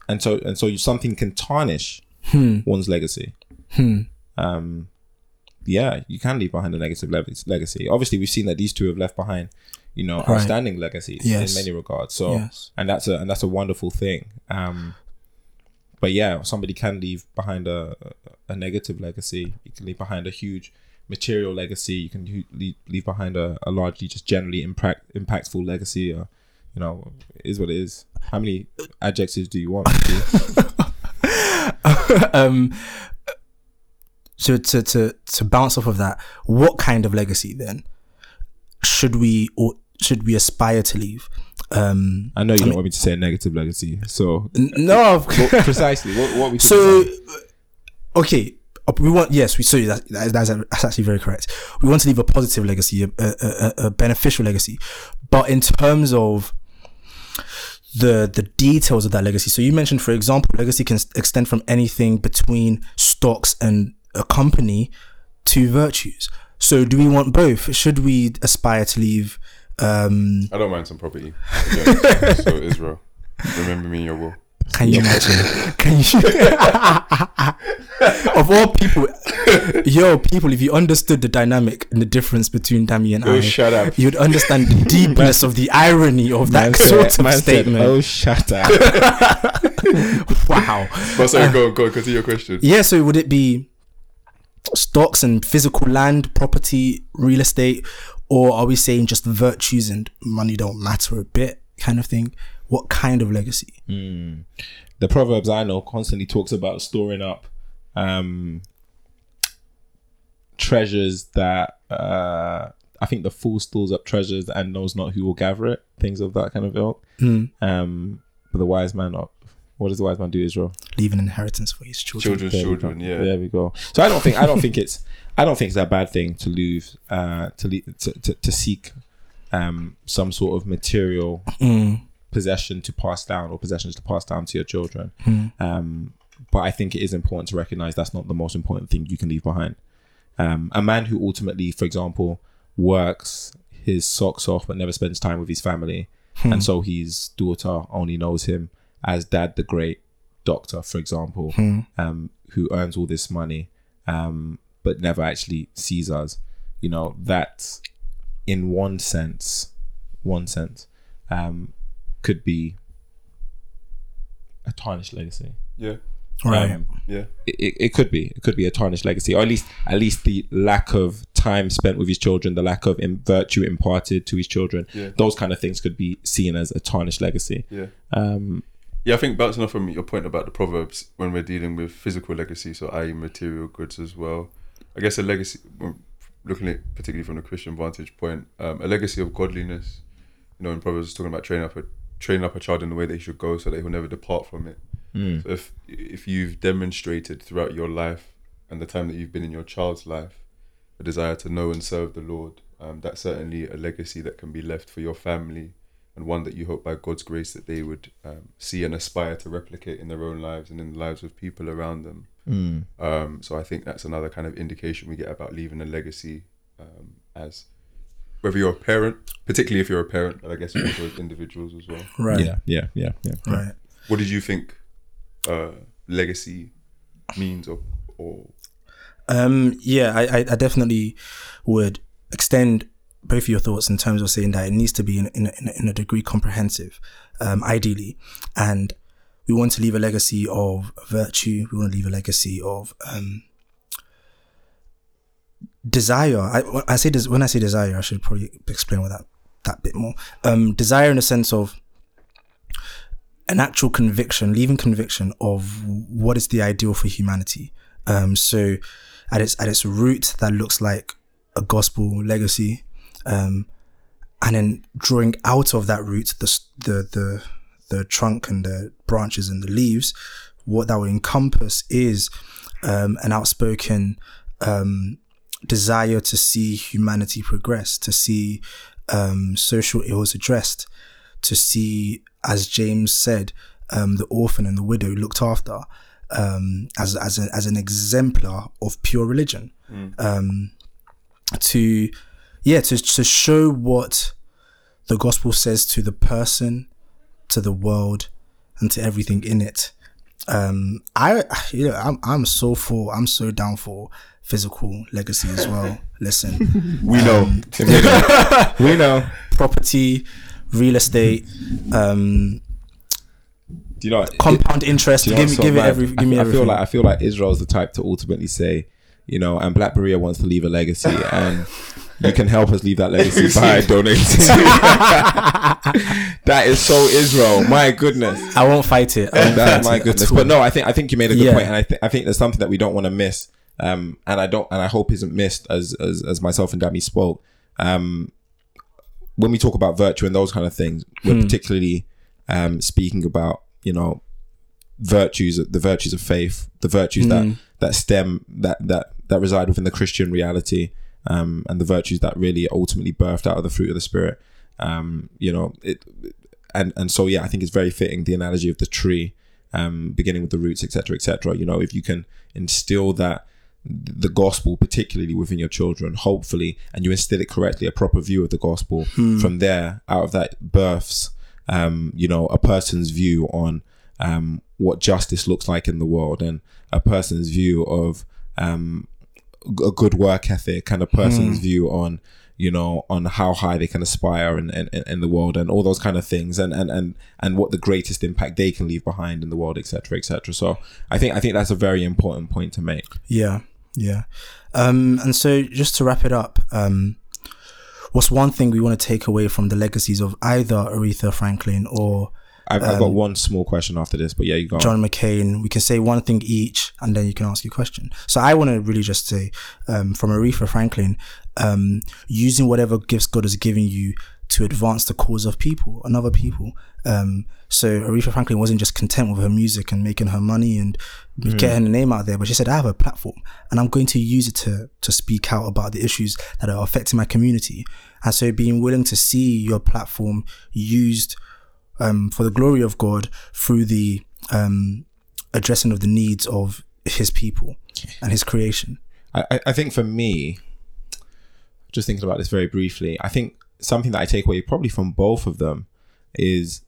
and so and so you, something can tarnish Hmm. one's legacy. Um, yeah, you can leave behind a negative le- legacy. Obviously, we've seen that these two have left behind, you know, outstanding legacies Yes. in many regards. So, Yes. and that's a and that's a wonderful thing. Um, but yeah, somebody can leave behind a a negative legacy. You can leave behind a huge material legacy. You can leave, leave behind a, a largely just generally impact impactful legacy. Uh, you know, is what it is. How many adjectives do you want? um, so to to to bounce off of that, what kind of legacy then should we or should we aspire to leave? Um, I know you don't want me to say a negative legacy, so n- no, what, precisely what what we So, okay, we want yes, we so that, that- that's, that's actually very correct. We want to leave a positive legacy, a, a, a, beneficial legacy, but in terms of the the details of that legacy. So you mentioned, for example, legacy can extend from anything between stocks and a company to virtues. So do we want both? Should we aspire to leave? Um, I don't mind some property. So Israel, remember me in your will. Can you imagine? Can you? of all people, yo, people, if you understood the dynamic and the difference between Dami and oh, I, Oh, shut up. you'd understand the deepness of the irony of that sort of statement. oh, shut up. wow. But sorry, go on, uh, go on, continue your question. Yeah, so would it be stocks and physical land, property, real estate, or are we saying just virtues and money don't matter a bit kind of thing? What kind of legacy? the proverbs I know constantly talks about storing up um treasures that uh I think the fool stores up treasures and knows not who will gather it. Things of that kind of ilk. Um, but the wise man, not. What does the wise man do, Israel? Leave an inheritance for his children. Children's There children, yeah. There we go. So I don't think I don't think it's I don't think it's a bad thing to lose uh to le- to, to, to seek um some sort of material possession to pass down or possessions to pass down to your children. Um but I think it is important to recognize that's not the most important thing you can leave behind. Um a man who ultimately, for example, works his socks off but never spends time with his family and so his daughter only knows him as dad the great doctor for example um who earns all this money um but never actually sees us. You know that in one sense one sense. Um could be a tarnished legacy Yeah, Right. Um, yeah. it, it, it could be it could be a tarnished legacy or at least at least the lack of time spent with his children, the lack of in virtue imparted to his children, Yeah. those kind of things could be seen as a tarnished legacy. Yeah. Um, Yeah, I think bouncing off from your point about the proverbs when we're dealing with physical legacy, so i.e. material goods as well. I guess a legacy, looking at it particularly from the Christian vantage point, um, a legacy of godliness. You know, in Proverbs, it's talking about training up a training up a child in the way they should go, so that he will never depart from it. So if if you've demonstrated throughout your life and the time that you've been in your child's life a desire to know and serve the Lord, um, that's certainly a legacy that can be left for your family and one that you hope by God's grace that they would um, see and aspire to replicate in their own lives and in the lives of people around them. Um, so I think that's another kind of indication we get about leaving a legacy um, as whether you're a parent, particularly if you're a parent, but I guess also as individuals as well. Right. yeah, yeah, yeah, yeah. Right. What did you think uh, legacy means or, or Um, yeah, I, I, I definitely would extend both of your thoughts in terms of saying that it needs to be in, in, in, in a degree comprehensive, um, ideally. And we want to leave a legacy of virtue. We want to leave a legacy of, um, desire. I, I say des- when I say desire, I should probably explain what that that bit more. Um, desire in the sense of an actual conviction, leaving conviction of what is the ideal for humanity. Um, so at its at its root, that looks like a gospel legacy, um, and then drawing out of that root the the the the trunk and the branches and the leaves, what that will encompass is um, an outspoken um, desire to see humanity progress, to see um, social ills addressed, to see, as James said, um, the orphan and the widow looked after um, as as, a, as an exemplar of pure religion. Um, to yeah, to to show what the gospel says to the person, to the world, and to everything in it. Um, I you know I'm I'm so for I'm so down for physical legacy as well. Listen, We know. we know. property, real estate, um, Do you know? what? compound interest. You know give me so give it mad? every. Give me I, I everything. feel like I feel like Israel's the type to ultimately say, you know, and Black Berea wants to leave a legacy, and you can help us leave that legacy by donating. that is so Israel. My goodness. I won't fight it. I won't That, fight my it goodness. But no, I think I think you made a good Yeah. point, and I think I think there's something that we don't want to miss, um, and I don't, and I hope isn't missed as as as myself and Dami spoke. Um, when we talk about virtue and those kind of things, we're particularly um speaking about you know virtues, the virtues of faith, the virtues that that stem that that that reside within the Christian reality, um, and the virtues that really ultimately birthed out of the fruit of the spirit. Um, you know, it, and and so yeah, I think it's very fitting the analogy of the tree, um, beginning with the roots, etc., etc. You know, if you can instill that the gospel, particularly within your children, hopefully, and you instill it correctly, a proper view of the gospel. From there, out of that births, um, you know, a person's view on um, what justice looks like in the world, and a person's view of um, a good work ethic, and a person's view on you know on how high they can aspire in, in, in the world and all those kind of things and, and and and what the greatest impact they can leave behind in the world etc etc so i think i think that's a very important point to make. Yeah, yeah. Um, and so just to wrap it up, um, what's one thing we want to take away from the legacies of either Aretha Franklin or I've, I've got one small question after this, but yeah, you go. on. John McCain? We can say one thing each, and then you can ask your question. So I want to really just say, um, from Aretha Franklin, um, using whatever gifts God has given you to advance the cause of people and other people. Um, so Aretha Franklin wasn't just content with her music and making her money and getting her name out there, but she said, I have a platform and I'm going to use it to, to speak out about the issues that are affecting my community. And so being willing to see your platform used, um, for the glory of God through the, um, addressing of the needs of his people and his creation. I, I- think for me, just thinking about this very briefly, I think something that I take away probably from both of them is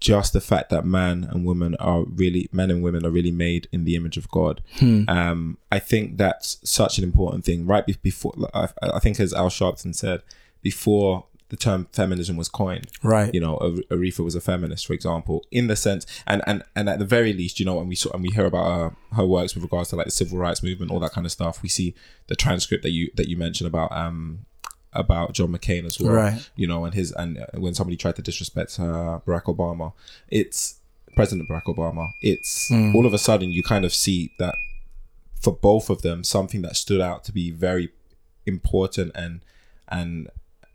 just the fact that man and woman are really men and women are really made in the image of God. Um, I think that's such an important thing. Right be- before, I, I think as Al Sharpton said, before the term feminism was coined. Right. You know, Aretha was a feminist, for example, in the sense, and and and at the very least, you know, when we saw and we hear about her, her works with regards to like the civil rights movement, all that kind of stuff. We see the transcript that you that you mentioned about um about John McCain as well. Right. You know, and his and when somebody tried to disrespect uh, Barack Obama, it's President Barack Obama. It's all of a sudden you kind of see that for both of them something that stood out to be very important and and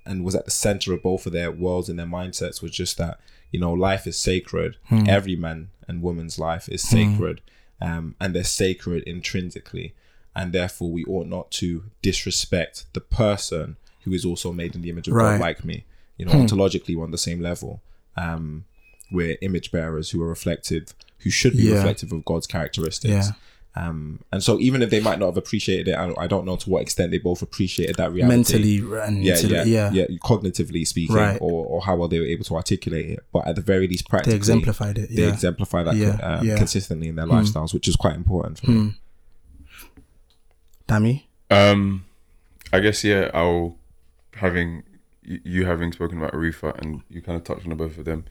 and was at the center of both of their worlds and their mindsets was just that you know life is sacred. Every man and woman's life is sacred um, and they're sacred intrinsically. And therefore we ought not to disrespect the person who is also made in the image of Right. God like me. You know ontologically we're on the same level. Um, we're image bearers who are reflective who should be Yeah. reflective of God's characteristics. Yeah. Um, and so even if they might not have appreciated it, I, I don't know to what extent they both appreciated that reality. Mentally and yeah, mentally- yeah, yeah. yeah, cognitively speaking, Right. or, or how well they were able to articulate it. But at the very least, practically, They exemplified it. they Yeah. exemplify that Yeah, um, yeah. consistently in their lifestyles, which is quite important for me. Dami. Um, I guess yeah. I'll having you you having spoken about Aretha and you kind of touched on both of them.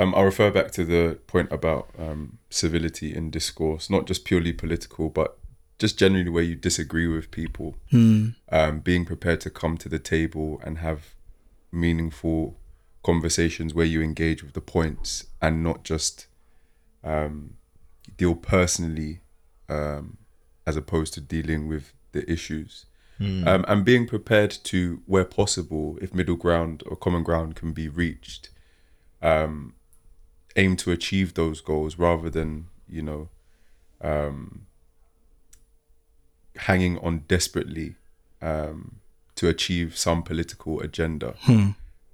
Um, I'll refer back to the point about um, civility in discourse, not just purely political, but just generally where you disagree with people. Um, being prepared to come to the table and have meaningful conversations where you engage with the points and not just um, deal personally um, as opposed to dealing with the issues. Um, and being prepared to, where possible, if middle ground or common ground can be reached, um, aim to achieve those goals rather than, you know, um, hanging on desperately um, to achieve some political agenda.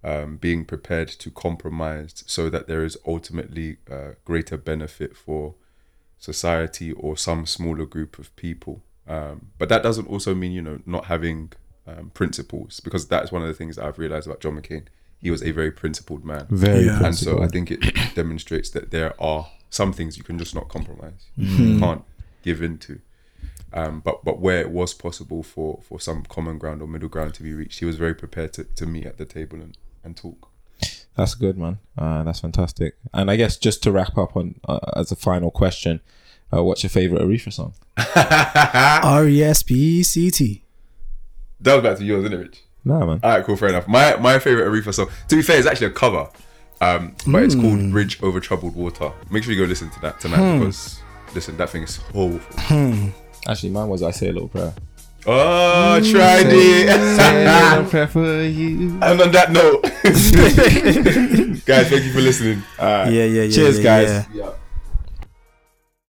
Um, being prepared to compromise so that there is ultimately uh, greater benefit for society or some smaller group of people. Um, but that doesn't also mean, you know, not having um, principles, because that's one of the things I've realized about John McCain. He was a very principled man. Very Yeah. And so I think it demonstrates that there are some things you can just not compromise. You can't give into. Um, but but where it was possible for, for some common ground or middle ground to be reached, he was very prepared to, to meet at the table and, and talk. That's good, man. Uh, that's fantastic. And I guess just to wrap up on uh, as a final question, uh, what's your favorite Aretha song? R E S P E C T. That was back to yours, isn't it, Rich? Nah, man. All right, cool, fair enough. My my favorite Aretha song, to be fair, is actually a cover, um, but it's called Hmm. "Bridge Over Troubled Water." Make sure you go listen to that tonight because listen, that thing is soulful. Actually, mine was I say a little prayer. Oh, tried it. prayer for you. and on that note, guys, thank you for listening. Yeah, yeah, yeah. Cheers, yeah, guys. yeah. Yeah.